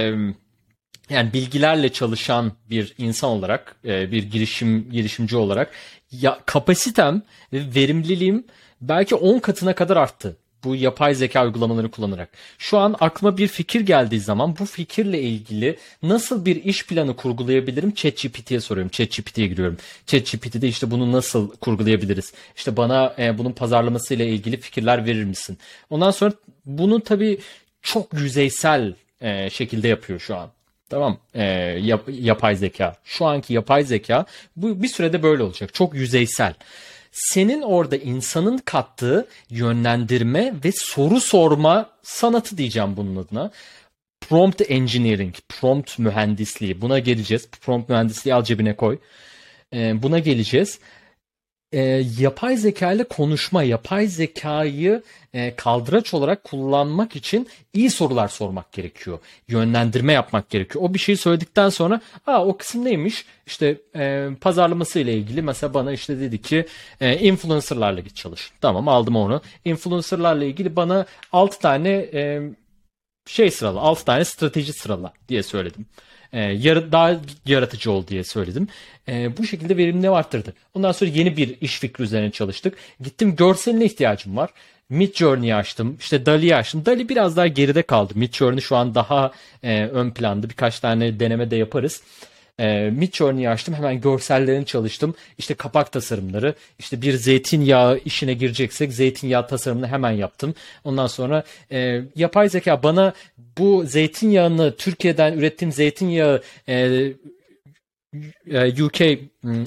yani bilgilerle çalışan bir insan olarak e, bir girişim girişimci olarak ya kapasitem ve verimliliğim belki 10 katına kadar arttı bu yapay zeka uygulamalarını kullanarak. Şu an aklıma bir fikir geldiği zaman bu fikirle ilgili nasıl bir iş planı kurgulayabilirim ChatGPT'ye soruyorum. ChatGPT'ye giriyorum. ChatGPT'de işte bunu nasıl kurgulayabiliriz? İşte bana e, bunun pazarlaması ile ilgili fikirler verir misin? Ondan sonra bunu tabii çok yüzeysel e, şekilde yapıyor şu an. Tamam. E, yap, yapay zeka. Şu anki yapay zeka bu bir sürede böyle olacak. Çok yüzeysel senin orada insanın kattığı yönlendirme ve soru sorma sanatı diyeceğim bunun adına. Prompt engineering, prompt mühendisliği buna geleceğiz. Prompt mühendisliği al cebine koy. Ee, buna geleceğiz e, yapay zeka ile konuşma, yapay zekayı e, kaldıraç olarak kullanmak için iyi sorular sormak gerekiyor. Yönlendirme yapmak gerekiyor. O bir şeyi söyledikten sonra Aa, o kısım neymiş? İşte e, pazarlaması ile ilgili mesela bana işte dedi ki e, influencerlarla git çalış. Tamam aldım onu. Influencerlarla ilgili bana 6 tane e, şey sırala, 6 tane strateji sırala diye söyledim e, yar, daha yaratıcı ol diye söyledim. E, bu şekilde verimini arttırdı. Ondan sonra yeni bir iş fikri üzerine çalıştık. Gittim görseline ihtiyacım var. Mid Journey'i açtım. İşte Dali'yi açtım. Dali biraz daha geride kaldı. Mid Journey şu an daha e, ön planda. Birkaç tane deneme de yaparız. E, Midjourney'i açtım. Hemen görsellerini çalıştım. İşte kapak tasarımları. işte bir zeytinyağı işine gireceksek zeytinyağı tasarımını hemen yaptım. Ondan sonra e, yapay zeka bana bu zeytinyağını Türkiye'den ürettiğim zeytinyağı e, e UK,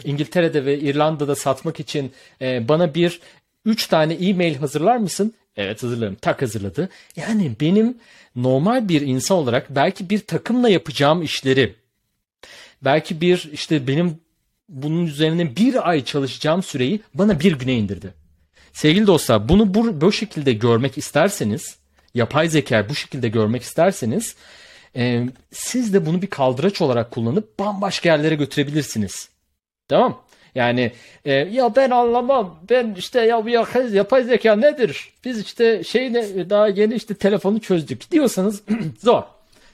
İngiltere'de ve İrlanda'da satmak için e, bana bir 3 tane e-mail hazırlar mısın? Evet hazırlarım. Tak hazırladı. Yani benim normal bir insan olarak belki bir takımla yapacağım işleri belki bir işte benim bunun üzerine bir ay çalışacağım süreyi bana bir güne indirdi. Sevgili dostlar bunu bu, bu şekilde görmek isterseniz yapay zeka bu şekilde görmek isterseniz e, siz de bunu bir kaldıraç olarak kullanıp bambaşka yerlere götürebilirsiniz. Tamam yani e, ya ben anlamam ben işte ya bu yapay, zeka nedir? Biz işte şey ne, daha yeni işte telefonu çözdük diyorsanız zor.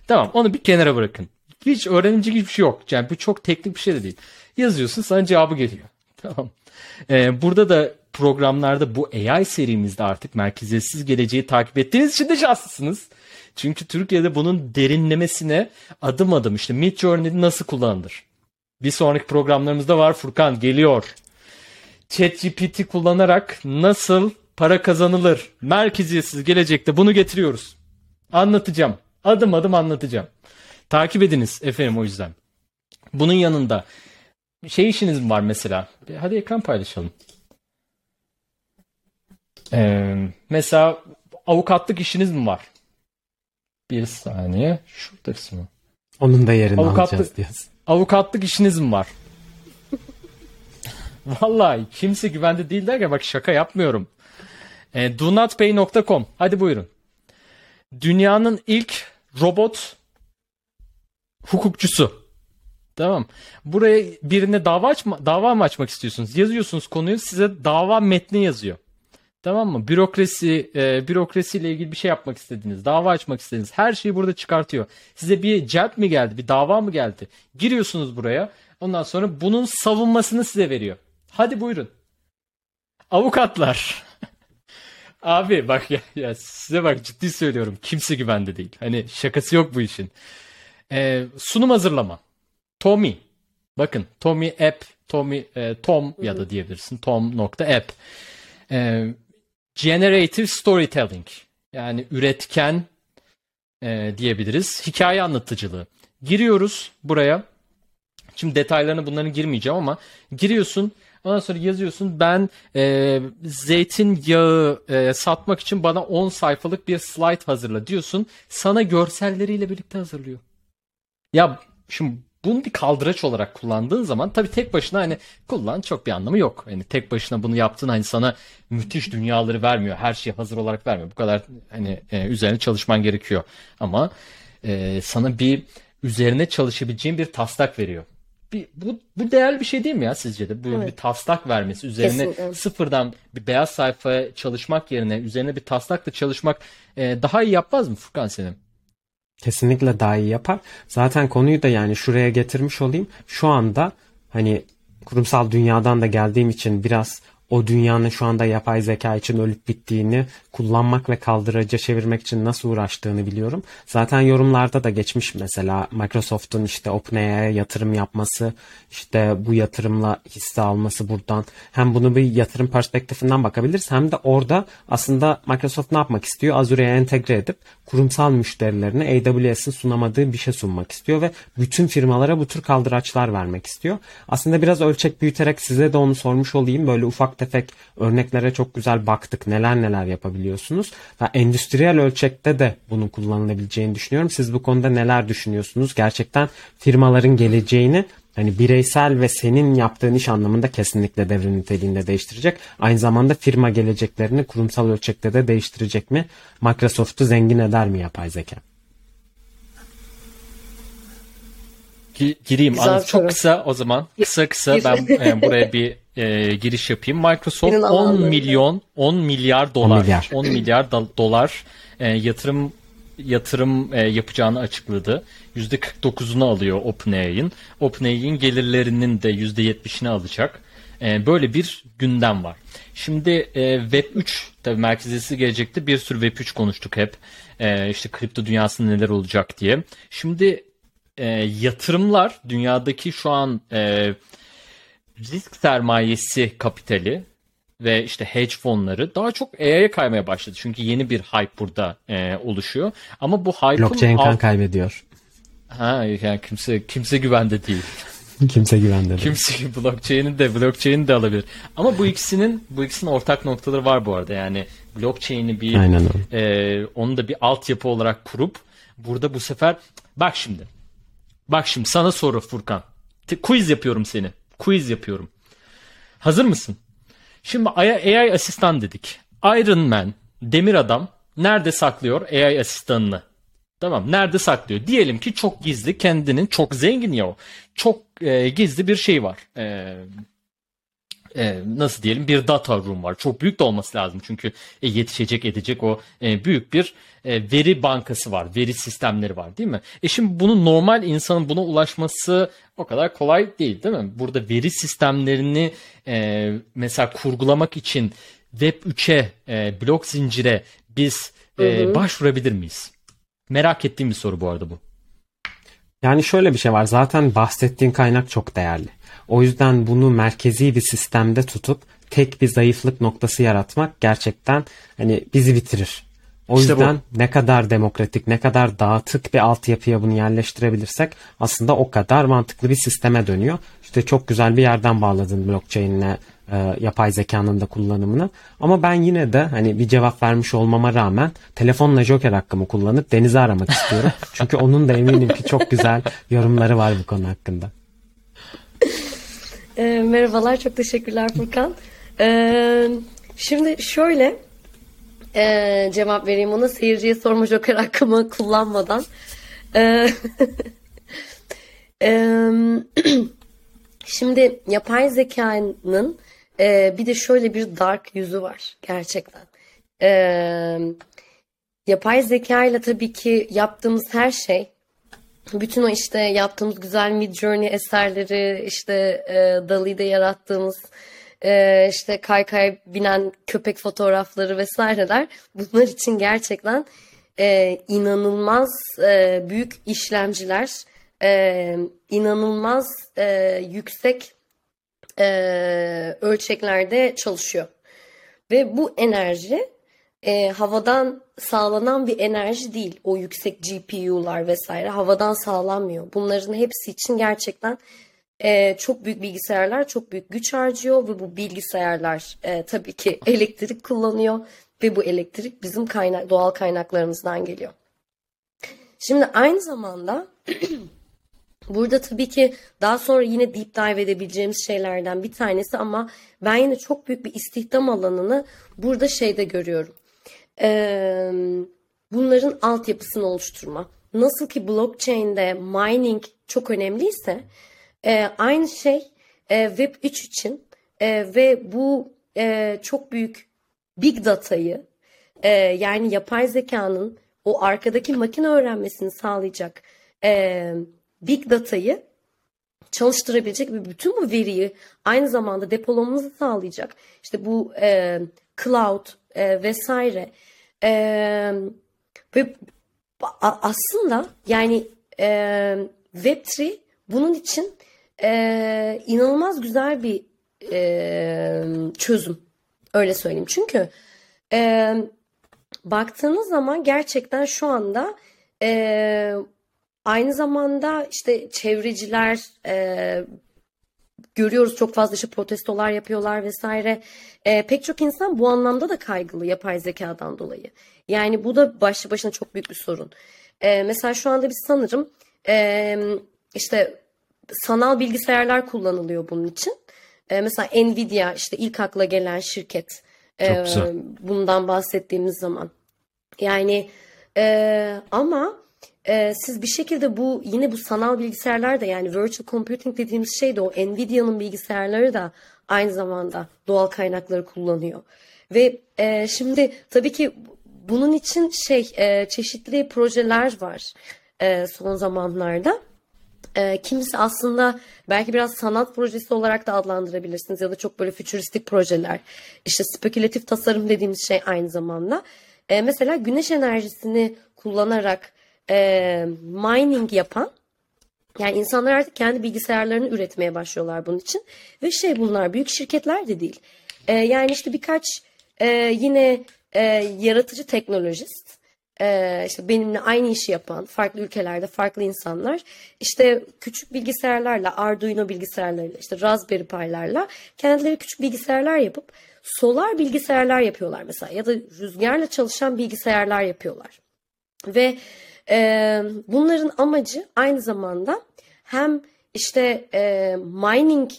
Tamam onu bir kenara bırakın. Hiç öğrenilecek hiçbir şey yok. Yani bu çok teknik bir şey de değil. Yazıyorsun sana cevabı geliyor. Tamam. Ee, burada da programlarda bu AI serimizde artık merkeziyetsiz geleceği takip ettiğiniz için de şanslısınız. Çünkü Türkiye'de bunun derinlemesine adım adım işte Mid Journey nasıl kullanılır? Bir sonraki programlarımızda var Furkan geliyor. ChatGPT kullanarak nasıl para kazanılır? Merkeziyetsiz gelecekte bunu getiriyoruz. Anlatacağım. Adım adım anlatacağım. Takip ediniz efendim o yüzden. Bunun yanında şey işiniz mi var mesela? Hadi ekran paylaşalım. Ee, mesela avukatlık işiniz mi var? Bir saniye. Şurada kısmı. Onun da yerini avukatlık, alacağız diyorsun. Avukatlık işiniz mi var? Vallahi kimse güvende değil derken bak şaka yapmıyorum. E, donotpay.com hadi buyurun. Dünyanın ilk robot hukukçusu. Tamam. Buraya birine dava açma, dava mı açmak istiyorsunuz? Yazıyorsunuz konuyu size dava metni yazıyor. Tamam mı? Bürokrasi, e, bürokrasiyle ilgili bir şey yapmak istediniz, dava açmak istediniz. Her şeyi burada çıkartıyor. Size bir celp mi geldi, bir dava mı geldi? Giriyorsunuz buraya. Ondan sonra bunun savunmasını size veriyor. Hadi buyurun. Avukatlar. Abi bak ya, ya size bak ciddi söylüyorum. Kimse güvende değil. Hani şakası yok bu işin. Ee, sunum hazırlama. Tommy. Bakın Tommy app, Tommy e, Tom ya da diyebilirsin. Tom.app. Ee, generative storytelling. Yani üretken e, diyebiliriz. Hikaye anlatıcılığı. Giriyoruz buraya. Şimdi detaylarına bunların girmeyeceğim ama giriyorsun. Ondan sonra yazıyorsun ben e, zeytinyağı e, satmak için bana 10 sayfalık bir slide hazırla diyorsun. Sana görselleriyle birlikte hazırlıyor. Ya şimdi bunu bir kaldıraç olarak kullandığın zaman tabii tek başına hani kullan çok bir anlamı yok. Hani tek başına bunu yaptığın hani sana müthiş dünyaları vermiyor. Her şeyi hazır olarak vermiyor. Bu kadar hani e, üzerine çalışman gerekiyor. Ama e, sana bir üzerine çalışabileceğin bir taslak veriyor. Bir, bu, bu değerli bir şey değil mi ya sizce de? Bu Evet. bir taslak vermesi. Üzerine Kesinlikle. sıfırdan bir beyaz sayfaya çalışmak yerine üzerine bir taslakla çalışmak e, daha iyi yapmaz mı Furkan senin? Kesinlikle daha iyi yapar. Zaten konuyu da yani şuraya getirmiş olayım. Şu anda hani kurumsal dünyadan da geldiğim için biraz o dünyanın şu anda yapay zeka için ölüp bittiğini kullanmak ve kaldıraca çevirmek için nasıl uğraştığını biliyorum. Zaten yorumlarda da geçmiş mesela Microsoft'un işte OpenAI'ye yatırım yapması, işte bu yatırımla hisse alması buradan. Hem bunu bir yatırım perspektifinden bakabiliriz hem de orada aslında Microsoft ne yapmak istiyor? Azure'ye entegre edip kurumsal müşterilerine AWS'in sunamadığı bir şey sunmak istiyor ve bütün firmalara bu tür kaldıraçlar vermek istiyor. Aslında biraz ölçek büyüterek size de onu sormuş olayım. Böyle ufak tefek örneklere çok güzel baktık. Neler neler yapabiliyorsunuz. Ve endüstriyel ölçekte de bunun kullanılabileceğini düşünüyorum. Siz bu konuda neler düşünüyorsunuz? Gerçekten firmaların geleceğini hani bireysel ve senin yaptığın iş anlamında kesinlikle devrim niteliğinde değiştirecek. Aynı zamanda firma geleceklerini kurumsal ölçekte de değiştirecek mi? Microsoft'u zengin eder mi yapay zeka? Gi- gireyim. Güzel An- soru. çok kısa o zaman. Kısa kısa ben e, buraya bir e, giriş yapayım. Microsoft Girin 10 alanlarına. milyon 10 milyar dolar 10 milyar. 10 milyar dolar e, yatırım yatırım e, yapacağını açıkladı. %49'unu alıyor OpenAI'ın. OpenAI'ın gelirlerinin de %70'ini alacak. E, böyle bir gündem var. Şimdi e, Web 3 tabii merkeziyesi gelecekti. Bir sürü Web 3 konuştuk hep. E, işte kripto dünyasında neler olacak diye. Şimdi e, yatırımlar dünyadaki şu an e, risk sermayesi kapitali ve işte hedge fonları daha çok AI'ye kaymaya başladı. Çünkü yeni bir hype burada e, oluşuyor. Ama bu hype'ın Blockchain kan alt- kaybediyor. ha yani kimse kimse güvende değil. Kimse güvende değil. Kimse blockchain'i de blockchain'i de alabilir. Ama bu ikisinin bu ikisinin ortak noktaları var bu arada. Yani blockchain'i bir Aynen e, onu da bir altyapı olarak kurup burada bu sefer bak şimdi. Bak şimdi sana soru Furkan. Te- Quiz yapıyorum seni. Quiz yapıyorum. Hazır mısın? Şimdi AI, asistan dedik. Iron Man, demir adam nerede saklıyor AI asistanını? Tamam nerede saklıyor? Diyelim ki çok gizli kendinin çok zengin ya o. Çok e, gizli bir şey var. E, e, nasıl diyelim bir data room var. Çok büyük de olması lazım çünkü e, yetişecek edecek o e, büyük bir e, veri bankası var. Veri sistemleri var değil mi? E şimdi bunun normal insanın buna ulaşması o kadar kolay değil değil mi? Burada veri sistemlerini e, mesela kurgulamak için Web 3'e e, blok zincire biz e, başvurabilir miyiz? Merak ettiğim bir soru bu arada bu. Yani şöyle bir şey var. Zaten bahsettiğin kaynak çok değerli. O yüzden bunu merkezi bir sistemde tutup tek bir zayıflık noktası yaratmak gerçekten hani bizi bitirir. O İşte bu. yüzden ne kadar demokratik, ne kadar dağıtık bir altyapıya bunu yerleştirebilirsek aslında o kadar mantıklı bir sisteme dönüyor. İşte çok güzel bir yerden bağladın blockchain'le e, yapay zekanın da kullanımını. Ama ben yine de hani bir cevap vermiş olmama rağmen telefonla Joker hakkımı kullanıp Deniz'i aramak istiyorum. Çünkü onun da eminim ki çok güzel yorumları var bu konu hakkında. E, merhabalar, çok teşekkürler Furkan. E, şimdi şöyle e, cevap vereyim ona. Seyirciye sorma joker hakkımı kullanmadan. E, e, şimdi yapay zekanın e, bir de şöyle bir dark yüzü var gerçekten. E, yapay zeka ile tabii ki yaptığımız her şey bütün o işte yaptığımız güzel Mid Journey eserleri, işte e, DALL-E'de yarattığımız e, işte kaykay binen köpek fotoğrafları vesaireler bunlar için gerçekten e, inanılmaz e, büyük işlemciler, e, inanılmaz e, yüksek e, ölçeklerde çalışıyor. Ve bu enerji e, havadan sağlanan bir enerji değil. O yüksek GPU'lar vesaire havadan sağlanmıyor. Bunların hepsi için gerçekten e, çok büyük bilgisayarlar çok büyük güç harcıyor ve bu bilgisayarlar e, tabii ki elektrik kullanıyor ve bu elektrik bizim kaynak doğal kaynaklarımızdan geliyor. Şimdi aynı zamanda Burada tabii ki daha sonra yine deep dive edebileceğimiz şeylerden bir tanesi ama ben yine çok büyük bir istihdam alanını burada şeyde görüyorum. Ee, bunların altyapısını oluşturma. Nasıl ki blockchain'de mining çok önemliyse e, aynı şey e, Web 3 için e, ve bu e, çok büyük big data'yı e, yani yapay zekanın o arkadaki makine öğrenmesini sağlayacak e, big data'yı çalıştırabilecek ve bütün bu veriyi aynı zamanda depolamamızı sağlayacak. İşte bu e, cloud e, vesaire e, ve aslında yani e, Web3 bunun için e, inanılmaz güzel bir e, çözüm. Öyle söyleyeyim. Çünkü e, baktığınız zaman gerçekten şu anda e, Aynı zamanda işte çevreciler e, görüyoruz çok fazla işte protestolar yapıyorlar vesaire. E, pek çok insan bu anlamda da kaygılı yapay zekadan dolayı. Yani bu da başlı başına çok büyük bir sorun. E, mesela şu anda biz sanırım e, işte sanal bilgisayarlar kullanılıyor bunun için. E, mesela Nvidia işte ilk akla gelen şirket. E, bundan bahsettiğimiz zaman. Yani e, ama e, siz bir şekilde bu yine bu sanal bilgisayarlar da yani virtual computing dediğimiz şey de o Nvidia'nın bilgisayarları da aynı zamanda doğal kaynakları kullanıyor. Ve e, şimdi tabii ki bunun için şey e, çeşitli projeler var e, son zamanlarda. E, kimisi aslında belki biraz sanat projesi olarak da adlandırabilirsiniz ya da çok böyle fütüristik projeler. İşte spekülatif tasarım dediğimiz şey aynı zamanda. E, mesela güneş enerjisini kullanarak e, mining yapan yani insanlar artık kendi bilgisayarlarını üretmeye başlıyorlar bunun için. Ve şey bunlar büyük şirketler de değil. E, yani işte birkaç e, yine e, yaratıcı teknolojist e, işte benimle aynı işi yapan farklı ülkelerde farklı insanlar işte küçük bilgisayarlarla Arduino bilgisayarlarıyla işte Raspberry Pi'larla kendileri küçük bilgisayarlar yapıp solar bilgisayarlar yapıyorlar mesela ya da rüzgarla çalışan bilgisayarlar yapıyorlar. Ve e, bunların amacı aynı zamanda hem işte e, mining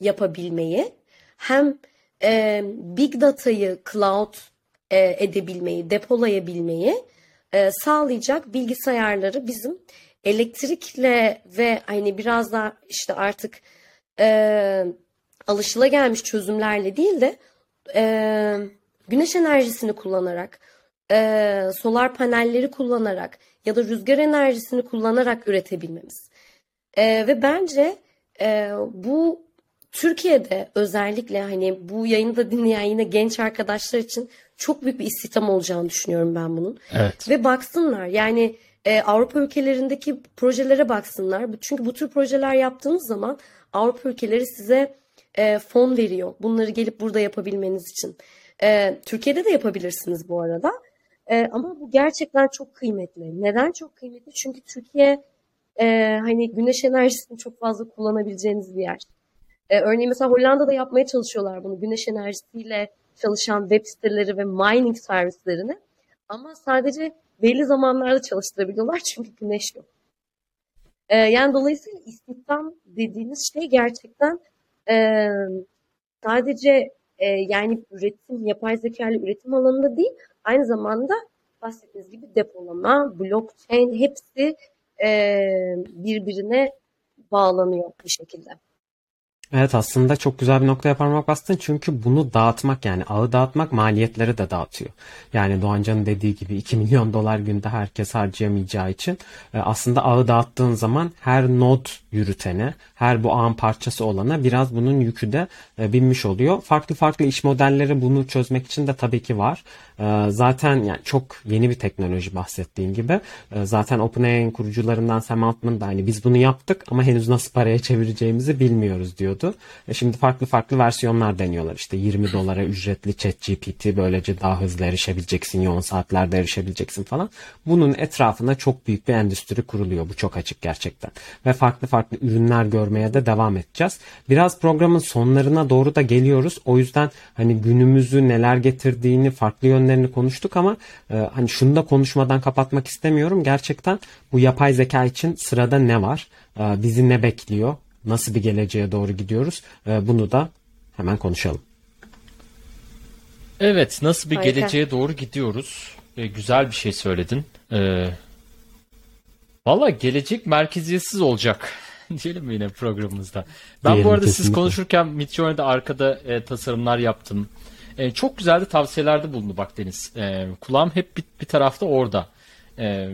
yapabilmeyi hem e, big data'yı cloud e, edebilmeyi, depolayabilmeyi e, sağlayacak bilgisayarları bizim elektrikle ve hani biraz daha işte artık e, alışılagelmiş çözümlerle değil de e, güneş enerjisini kullanarak, e, solar panelleri kullanarak ya da rüzgar enerjisini kullanarak üretebilmemiz. E, ve bence e, bu Türkiye'de özellikle hani bu yayını da dinleyen yine genç arkadaşlar için çok büyük bir istihdam olacağını düşünüyorum ben bunun. Evet. Ve baksınlar yani e, Avrupa ülkelerindeki projelere baksınlar. Çünkü bu tür projeler yaptığınız zaman Avrupa ülkeleri size e, fon veriyor. Bunları gelip burada yapabilmeniz için. E, Türkiye'de de yapabilirsiniz bu arada. E, ama bu gerçekten çok kıymetli. Neden çok kıymetli? Çünkü Türkiye e, hani güneş enerjisini çok fazla kullanabileceğiniz bir yer. E, örneğin mesela Hollanda'da yapmaya çalışıyorlar bunu. Güneş enerjisiyle çalışan web siteleri ve mining servislerini. Ama sadece belli zamanlarda çalıştırabiliyorlar çünkü güneş yok. E, yani dolayısıyla istihdam dediğiniz şey gerçekten e, sadece e, yani üretim, yapay zeka ile üretim alanında değil, Aynı zamanda bahsettiğiniz gibi depolama, blockchain hepsi e, birbirine bağlanıyor bir şekilde. Evet aslında çok güzel bir noktaya parmak bastın çünkü bunu dağıtmak yani ağı dağıtmak maliyetleri de dağıtıyor. Yani Doğancan'ın dediği gibi 2 milyon dolar günde herkes harcayamayacağı için e, aslında ağı dağıttığın zaman her node yürütene, her bu ağın parçası olana biraz bunun yükü de e, binmiş oluyor. Farklı farklı iş modelleri bunu çözmek için de tabii ki var. E, zaten yani çok yeni bir teknoloji bahsettiğin gibi. Zaten OpenAI'nin kurucularından Sam Altman da hani biz bunu yaptık ama henüz nasıl paraya çevireceğimizi bilmiyoruz diyordu oluyordu. E şimdi farklı farklı versiyonlar deniyorlar. İşte 20 dolara ücretli chat GPT böylece daha hızlı erişebileceksin, yoğun saatlerde erişebileceksin falan. Bunun etrafında çok büyük bir endüstri kuruluyor. Bu çok açık gerçekten. Ve farklı farklı ürünler görmeye de devam edeceğiz. Biraz programın sonlarına doğru da geliyoruz. O yüzden hani günümüzü neler getirdiğini, farklı yönlerini konuştuk ama e, hani şunu da konuşmadan kapatmak istemiyorum. Gerçekten bu yapay zeka için sırada ne var? E, bizi ne bekliyor? Nasıl bir geleceğe doğru gidiyoruz? E, bunu da hemen konuşalım. Evet, nasıl bir Harika. geleceğe doğru gidiyoruz? E, güzel bir şey söyledin. E, Valla gelecek merkeziyetsiz olacak diyelim yine programımızda. Ben Diyelim, bu arada kesinlikle. siz konuşurken Midjourney'de arkada e, tasarımlar yaptım. E, çok güzel de tavsiyelerde bulundu bak Deniz. E, kulağım hep bir, bir tarafta orada. E,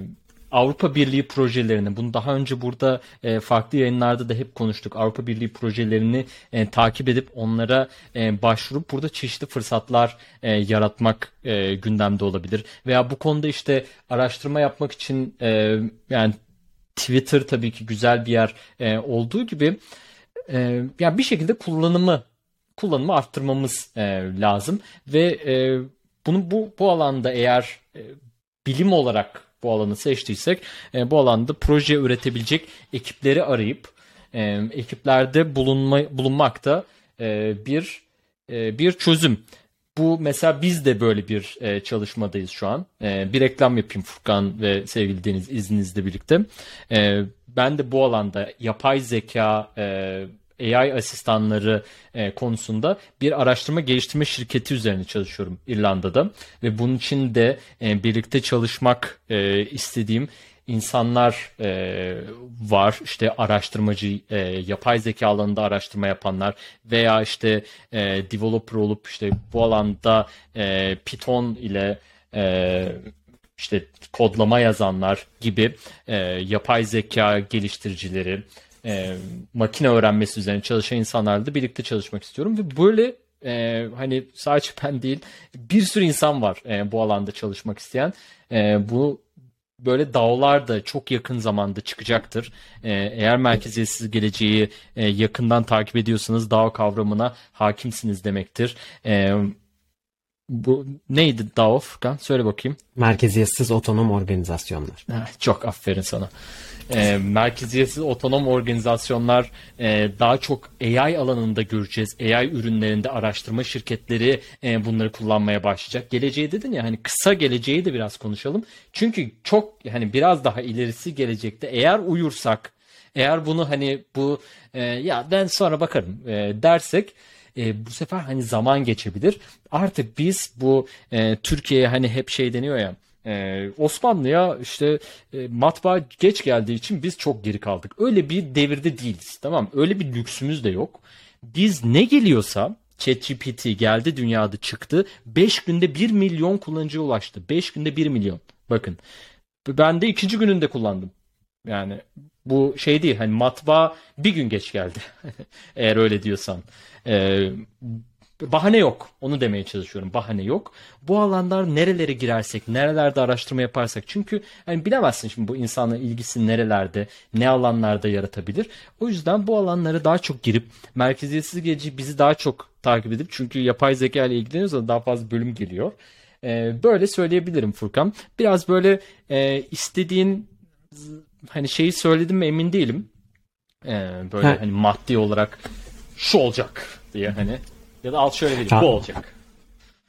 Avrupa Birliği projelerini, bunu daha önce burada e, farklı yayınlarda da hep konuştuk. Avrupa Birliği projelerini e, takip edip onlara e, başvurup burada çeşitli fırsatlar e, yaratmak e, gündemde olabilir. Veya bu konuda işte araştırma yapmak için e, yani Twitter tabii ki güzel bir yer e, olduğu gibi e, yani bir şekilde kullanımı kullanımı arttırmamız e, lazım ve e, bunu bu bu alanda eğer e, bilim olarak bu alanı seçtiysek e, bu alanda proje üretebilecek ekipleri arayıp e, ekiplerde bulunma, bulunmak da e, bir e, bir çözüm. Bu mesela biz de böyle bir e, çalışmadayız şu an. E, bir reklam yapayım Furkan ve sevgili Deniz izninizle birlikte. E, ben de bu alanda yapay zeka e, AI asistanları e, konusunda bir araştırma geliştirme şirketi üzerine çalışıyorum İrlanda'da. Ve bunun için de e, birlikte çalışmak e, istediğim insanlar e, var. İşte araştırmacı e, yapay zeka alanında araştırma yapanlar veya işte e, developer olup işte bu alanda e, Python ile e, işte kodlama yazanlar gibi e, yapay zeka geliştiricileri e, makine öğrenmesi üzerine çalışan insanlarla da birlikte çalışmak istiyorum ve böyle e, hani sadece ben değil bir sürü insan var e, bu alanda çalışmak isteyen. E, bu böyle dağlar da çok yakın zamanda çıkacaktır. E, eğer merkeziyetsiz geleceği e, yakından takip ediyorsanız DAO kavramına hakimsiniz demektir. E, bu neydi DAO Furkan? Söyle bakayım. Merkeziyetsiz otonom organizasyonlar. çok aferin sana e, merkeziyetsiz otonom organizasyonlar e, daha çok AI alanında göreceğiz. AI ürünlerinde araştırma şirketleri e, bunları kullanmaya başlayacak. Geleceği dedin ya hani kısa geleceği de biraz konuşalım. Çünkü çok hani biraz daha ilerisi gelecekte eğer uyursak eğer bunu hani bu e, ya ben sonra bakarım e, dersek e, bu sefer hani zaman geçebilir. Artık biz bu e, Türkiye'ye hani hep şey deniyor ya ee, Osmanlı'ya işte e, matbaa geç geldiği için biz çok geri kaldık. Öyle bir devirde değiliz. Tamam Öyle bir lüksümüz de yok. Biz ne geliyorsa ChatGPT geldi dünyada çıktı. 5 günde 1 milyon kullanıcıya ulaştı. 5 günde 1 milyon. Bakın. Ben de ikinci gününde kullandım. Yani bu şey değil hani matbaa bir gün geç geldi. Eğer öyle diyorsan. Ee, bahane yok. Onu demeye çalışıyorum. Bahane yok. Bu alanlar nerelere girersek, nerelerde araştırma yaparsak. Çünkü yani bilemezsin şimdi bu insanın ilgisi nerelerde, ne alanlarda yaratabilir. O yüzden bu alanlara daha çok girip merkeziyetsiz geleceği bizi daha çok takip edip çünkü yapay zeka ile ilgileniyorsa daha fazla bölüm geliyor. Ee, böyle söyleyebilirim Furkan. Biraz böyle e, istediğin hani şeyi söyledim mi emin değilim. Ee, böyle ha. hani maddi olarak şu olacak diye hani ya da al şöyle vereyim bu olacak.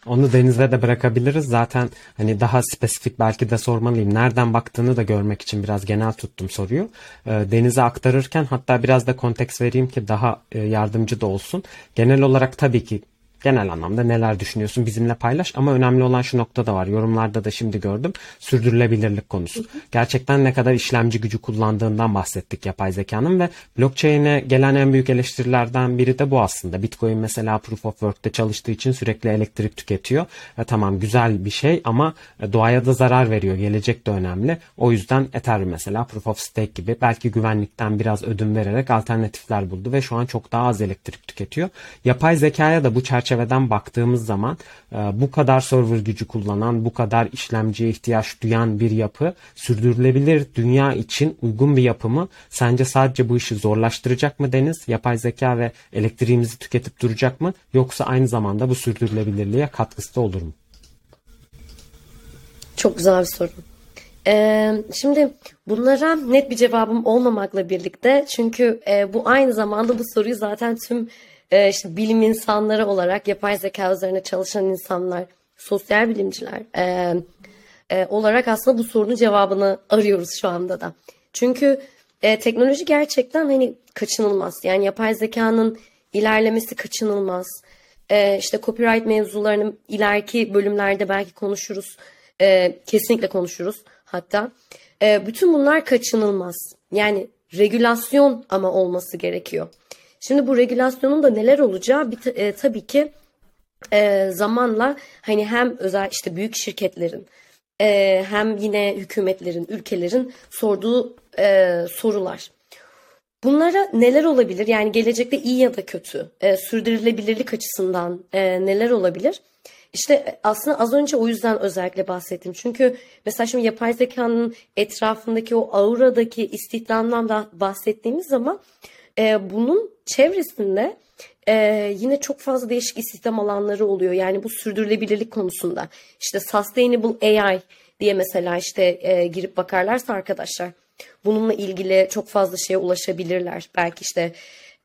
Onu Deniz'e de bırakabiliriz. Zaten hani daha spesifik belki de sormalıyım. Nereden baktığını da görmek için biraz genel tuttum soruyu. Ee, Deniz'e aktarırken hatta biraz da konteks vereyim ki daha e, yardımcı da olsun. Genel olarak tabii ki genel anlamda neler düşünüyorsun bizimle paylaş ama önemli olan şu nokta da var. Yorumlarda da şimdi gördüm. Sürdürülebilirlik konusu. Gerçekten ne kadar işlemci gücü kullandığından bahsettik yapay zekanın ve blockchain'e gelen en büyük eleştirilerden biri de bu aslında. Bitcoin mesela proof of work'te çalıştığı için sürekli elektrik tüketiyor. E, tamam güzel bir şey ama doğaya da zarar veriyor. Gelecek de önemli. O yüzden Ethereum mesela proof of stake gibi belki güvenlikten biraz ödün vererek alternatifler buldu ve şu an çok daha az elektrik tüketiyor. Yapay zekaya da bu çerçeveden baktığımız zaman e, bu kadar server gücü kullanan, bu kadar işlemciye ihtiyaç duyan bir yapı sürdürülebilir dünya için uygun bir yapı mı? Sence sadece bu işi zorlaştıracak mı Deniz? Yapay zeka ve elektriğimizi tüketip duracak mı? Yoksa aynı zamanda bu sürdürülebilirliğe katkısı da olur mu? Çok güzel bir soru. Ee, şimdi bunlara net bir cevabım olmamakla birlikte çünkü e, bu aynı zamanda bu soruyu zaten tüm e, işte bilim insanları olarak yapay zeka üzerine çalışan insanlar, sosyal bilimciler e, e, olarak aslında bu sorunun cevabını arıyoruz şu anda da. Çünkü e, teknoloji gerçekten hani kaçınılmaz. Yani yapay zekanın ilerlemesi kaçınılmaz. E, işte copyright mevzularını ileriki bölümlerde belki konuşuruz. E, kesinlikle konuşuruz hatta. E, bütün bunlar kaçınılmaz. Yani regülasyon ama olması gerekiyor. Şimdi bu regülasyonun da neler olacağı bir, e, tabii ki e, zamanla hani hem özel işte büyük şirketlerin e, hem yine hükümetlerin, ülkelerin sorduğu e, sorular. Bunlara neler olabilir? Yani gelecekte iyi ya da kötü, e, sürdürülebilirlik açısından e, neler olabilir? İşte e, aslında az önce o yüzden özellikle bahsettim. Çünkü mesela şimdi yapay zekanın etrafındaki o auradaki istihdamdan da bahsettiğimiz zaman e, bunun çevresinde e, yine çok fazla değişik istihdam alanları oluyor. Yani bu sürdürülebilirlik konusunda. İşte sustainable AI diye mesela işte e, girip bakarlarsa arkadaşlar bununla ilgili çok fazla şeye ulaşabilirler. Belki işte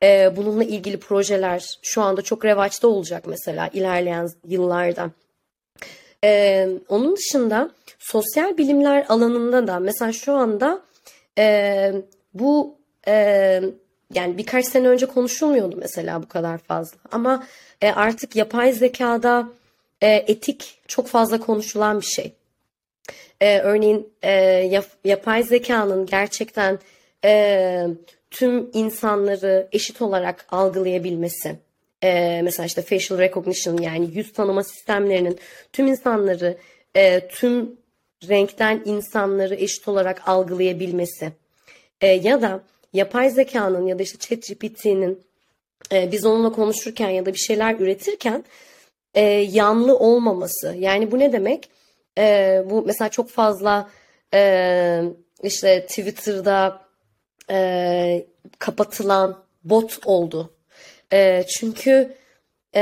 e, bununla ilgili projeler şu anda çok revaçta olacak mesela ilerleyen yıllarda. E, onun dışında sosyal bilimler alanında da mesela şu anda e, bu e, yani birkaç sene önce konuşulmuyordu mesela bu kadar fazla. Ama e, artık yapay zekada e, etik çok fazla konuşulan bir şey. E, örneğin e, yap, yapay zekanın gerçekten e, tüm insanları eşit olarak algılayabilmesi. E, mesela işte facial recognition yani yüz tanıma sistemlerinin tüm insanları, e, tüm renkten insanları eşit olarak algılayabilmesi. E, ya da yapay zekanın ya da işte ChatGPT'nin e, biz onunla konuşurken ya da bir şeyler üretirken e, yanlı olmaması. Yani bu ne demek? E, bu mesela çok fazla e, işte Twitter'da e, kapatılan bot oldu. E, çünkü e,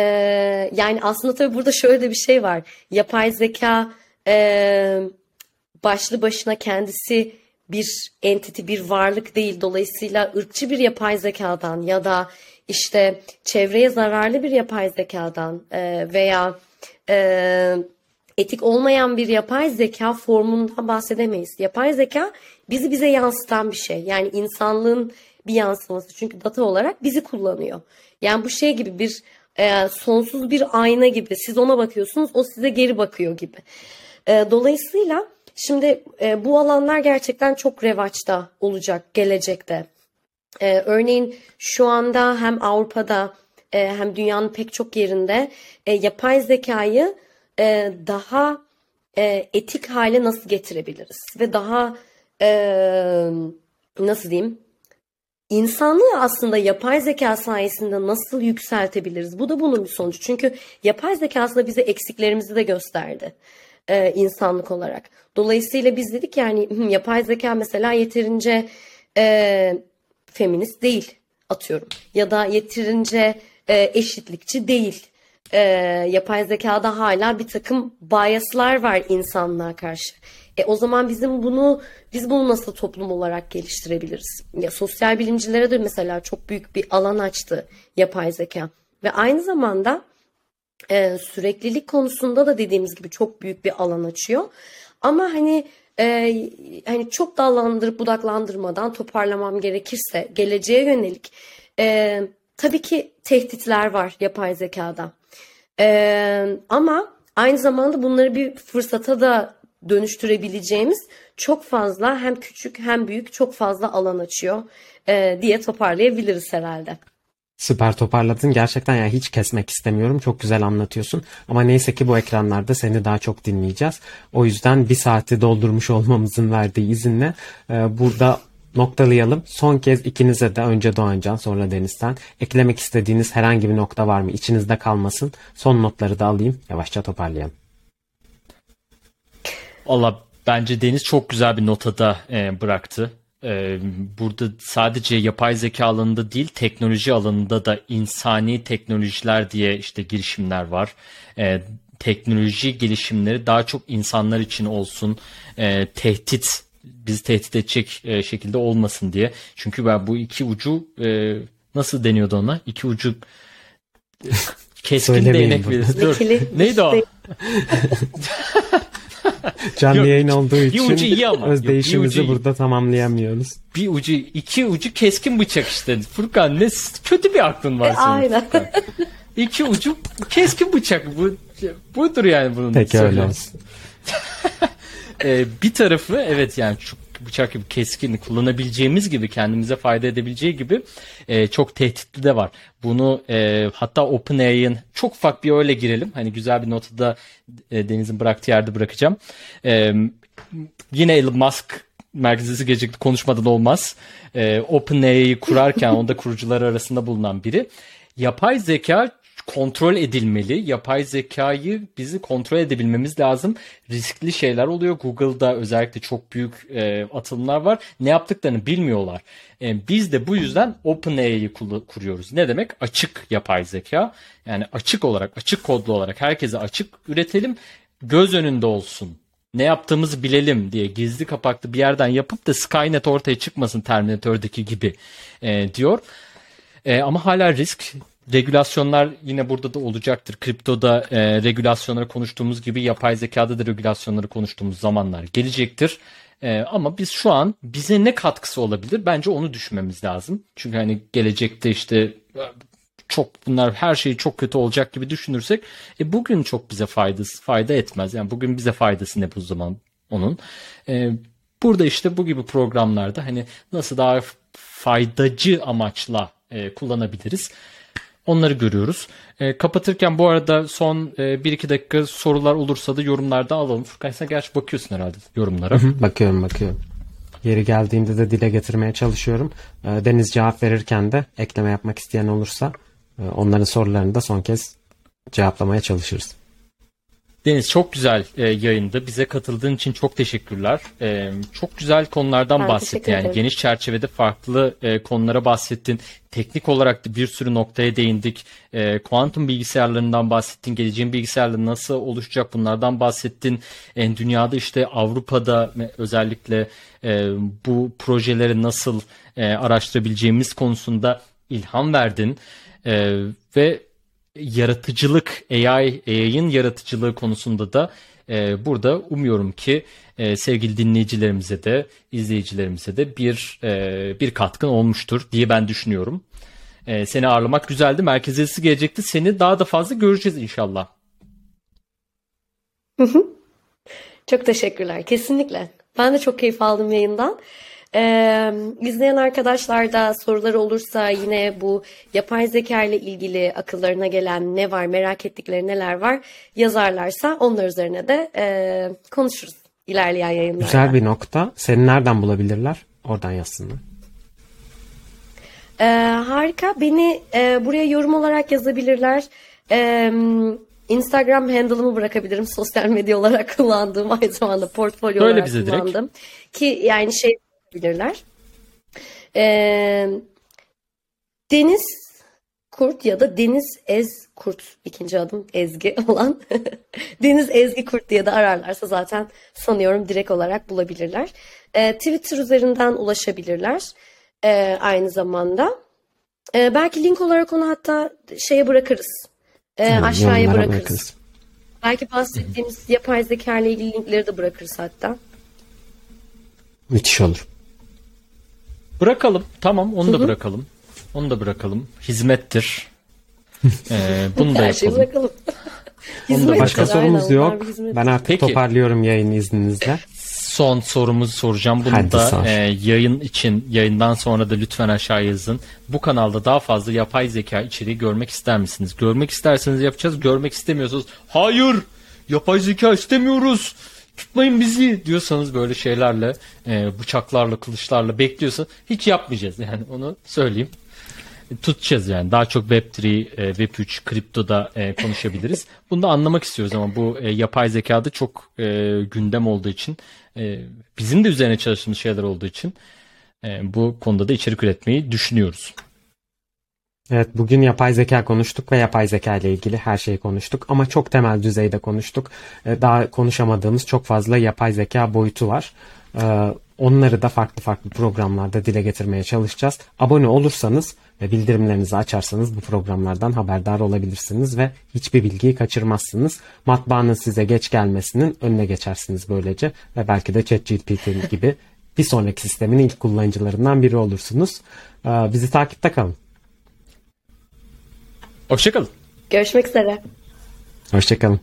yani aslında tabii burada şöyle de bir şey var. Yapay zeka e, başlı başına kendisi bir entity, bir varlık değil. Dolayısıyla ırkçı bir yapay zekadan ya da işte çevreye zararlı bir yapay zekadan e, veya e, etik olmayan bir yapay zeka formundan bahsedemeyiz. Yapay zeka bizi bize yansıtan bir şey. Yani insanlığın bir yansıması. Çünkü data olarak bizi kullanıyor. Yani bu şey gibi bir e, sonsuz bir ayna gibi. Siz ona bakıyorsunuz, o size geri bakıyor gibi. E, dolayısıyla Şimdi e, bu alanlar gerçekten çok revaçta olacak gelecekte. E, örneğin şu anda hem Avrupa'da e, hem dünyanın pek çok yerinde e, yapay zekayı e, daha e, etik hale nasıl getirebiliriz ve daha e, nasıl diyeyim insanlığı aslında yapay zeka sayesinde nasıl yükseltebiliriz? Bu da bunun bir sonucu. Çünkü yapay zeka aslında bize eksiklerimizi de gösterdi e, insanlık olarak. Dolayısıyla biz dedik yani yapay zeka mesela yeterince e, feminist değil atıyorum. Ya da yeterince e, eşitlikçi değil. E, yapay zekada hala bir takım biaslar var insanlığa karşı. E, o zaman bizim bunu biz bunu nasıl toplum olarak geliştirebiliriz? Ya sosyal bilimcilere de mesela çok büyük bir alan açtı yapay zeka ve aynı zamanda e, süreklilik konusunda da dediğimiz gibi çok büyük bir alan açıyor. Ama hani e, hani çok dallandırıp budaklandırmadan toparlamam gerekirse geleceğe yönelik e, tabii ki tehditler var yapay zekada. Ee, ama aynı zamanda bunları bir fırsata da dönüştürebileceğimiz çok fazla hem küçük hem büyük çok fazla alan açıyor e, diye toparlayabiliriz herhalde. Süper toparladın. Gerçekten ya hiç kesmek istemiyorum. Çok güzel anlatıyorsun. Ama neyse ki bu ekranlarda seni daha çok dinleyeceğiz. O yüzden bir saati doldurmuş olmamızın verdiği izinle e, burada noktalayalım. Son kez ikinize de önce Doğancan sonra Deniz'den eklemek istediğiniz herhangi bir nokta var mı? İçinizde kalmasın. Son notları da alayım. Yavaşça toparlayalım. Valla bence Deniz çok güzel bir notada e, bıraktı. E, burada sadece yapay zeka alanında değil teknoloji alanında da insani teknolojiler diye işte girişimler var. E, teknoloji gelişimleri daha çok insanlar için olsun e, tehdit bizi tehdit edecek e, şekilde olmasın diye. Çünkü ben bu iki ucu e, nasıl deniyordu ona? İki ucu e, keskin değnek birisi. Neydi o? Canlı Yok, yayın olduğu bir için ucu iyi ama. Yok, bir özdeyişimizi ucu iyi. burada tamamlayamıyoruz. bir ucu iki ucu keskin bıçak işte. Furkan ne kötü bir aklın var E, senin. aynen. Furkan. İki ucu keskin bıçak. Bu budur yani bunun. Peki öyle olsun. Ee, bir tarafı evet yani çok bıçak gibi keskin kullanabileceğimiz gibi kendimize fayda edebileceği gibi e, çok tehditli de var. Bunu e, hatta OpenAI'ın çok ufak bir öyle girelim. Hani güzel bir notu da e, Deniz'in bıraktığı yerde bırakacağım. E, yine Elon Musk merkezisi gecikti konuşmadan olmaz. E, OpenAI'yi kurarken onda kurucular arasında bulunan biri. Yapay zeka kontrol edilmeli. Yapay zekayı bizi kontrol edebilmemiz lazım. Riskli şeyler oluyor. Google'da özellikle çok büyük e, atılımlar var. Ne yaptıklarını bilmiyorlar. E, biz de bu yüzden OpenAI'yi kuruyoruz. Ne demek? Açık yapay zeka. Yani açık olarak, açık kodlu olarak herkese açık üretelim. Göz önünde olsun ne yaptığımızı bilelim diye gizli kapaklı bir yerden yapıp da Skynet ortaya çıkmasın Terminator'daki gibi e, diyor. E, ama hala risk. Regülasyonlar yine burada da olacaktır. Kriptoda e, regülasyonları konuştuğumuz gibi yapay zekada da regülasyonları konuştuğumuz zamanlar gelecektir. E, ama biz şu an bize ne katkısı olabilir? Bence onu düşünmemiz lazım. Çünkü hani gelecekte işte çok bunlar her şey çok kötü olacak gibi düşünürsek e, bugün çok bize faydası fayda etmez. Yani bugün bize faydası ne bu zaman onun. E, burada işte bu gibi programlarda hani nasıl daha faydacı amaçla e, kullanabiliriz. Onları görüyoruz. E, kapatırken bu arada son e, 1-2 dakika sorular olursa da yorumlarda alalım. Furkan sen gerçi bakıyorsun herhalde yorumlara. Bakıyorum bakıyorum. Yeri geldiğinde de dile getirmeye çalışıyorum. Ee, Deniz cevap verirken de ekleme yapmak isteyen olursa e, onların sorularını da son kez cevaplamaya çalışırız. Deniz çok güzel e, yayında. Bize katıldığın için çok teşekkürler. E, çok güzel konulardan Ben bahsettin. Yani geniş çerçevede farklı e, konulara bahsettin. Teknik olarak da bir sürü noktaya değindik. E, kuantum bilgisayarlarından bahsettin. Geleceğin bilgisayarları nasıl oluşacak bunlardan bahsettin. E, dünyada işte Avrupa'da özellikle e, bu projeleri nasıl e, araştırabileceğimiz konusunda ilham verdin. E, ve yaratıcılık AI AI'ın yaratıcılığı konusunda da e, burada umuyorum ki e, sevgili dinleyicilerimize de izleyicilerimize de bir e, bir katkın olmuştur diye ben düşünüyorum. E, seni ağırlamak güzeldi. Merkeziyesi gelecekti. Seni daha da fazla göreceğiz inşallah. Çok teşekkürler. Kesinlikle. Ben de çok keyif aldım yayından. Ee, izleyen arkadaşlar da soruları olursa yine bu yapay zeka ile ilgili akıllarına gelen ne var, merak ettikleri neler var yazarlarsa onlar üzerine de e, konuşuruz ilerleyen yayınlarda. Güzel bir nokta. Seni nereden bulabilirler? Oradan yazsınlar. Ee, harika. Beni e, buraya yorum olarak yazabilirler. Ee, Instagram handle'ımı bırakabilirim. Sosyal medya olarak kullandığım aynı zamanda portfolyo Söyle olarak bize direkt. kullandığım. Ki yani şey yapabilirler. Ee, Deniz Kurt ya da Deniz Ez Kurt ikinci adım Ezgi olan Deniz Ezgi Kurt diye de ararlarsa zaten sanıyorum direkt olarak bulabilirler. Ee, Twitter üzerinden ulaşabilirler. Ee, aynı zamanda. Ee, belki link olarak onu hatta şeye bırakırız. Ee, Yani aşağıya bırakırız. bırakırız. Belki bahsettiğimiz yapay zeka ile ilgili linkleri de bırakırız hatta. Müthiş olur. Bırakalım. Tamam onu da bırakalım. Onu da bırakalım. Hizmettir. E, bunu da Her şeyi yapalım. bırakalım. Hizmet Başka aynen, sorumuz onlar yok. bir hizmet. Ben artık Peki. toparlıyorum yayını izninizle. Son sorumuzu soracağım. Bunu Hadi da sor. e, yayın için, yayından sonra da lütfen aşağı yazın. Bu kanalda daha fazla yapay zeka içeriği görmek ister misiniz? Görmek isterseniz yapacağız. Görmek istemiyorsanız hayır yapay zeka istemiyoruz. Tutmayın bizi diyorsanız böyle şeylerle, e, bıçaklarla, kılıçlarla bekliyorsa hiç yapmayacağız. Yani onu söyleyeyim. tutacağız yani. Daha çok Web3, e, Web3, kriptoda e, konuşabiliriz. Bunu da anlamak istiyoruz ama bu e, yapay zekada çok gündem olduğu için, bizim de üzerine çalıştığımız şeyler olduğu için bu konuda da içerik üretmeyi düşünüyoruz. Evet bugün yapay zeka konuştuk ve yapay zeka ile ilgili her şeyi konuştuk ama çok temel düzeyde konuştuk. Ee, Daha konuşamadığımız çok fazla yapay zeka boyutu var. Ee, Onları da farklı farklı programlarda dile getirmeye çalışacağız. Abone olursanız ve bildirimlerinizi açarsanız bu programlardan haberdar olabilirsiniz ve hiçbir bilgiyi kaçırmazsınız. Matbaanın size geç gelmesinin önüne geçersiniz böylece ve belki de ChatGPT gibi bir sonraki sistemin ilk kullanıcılarından biri olursunuz. Ee, Bizi takipte kalın. Hoşçakalın. Görüşmek üzere. Hoşçakalın.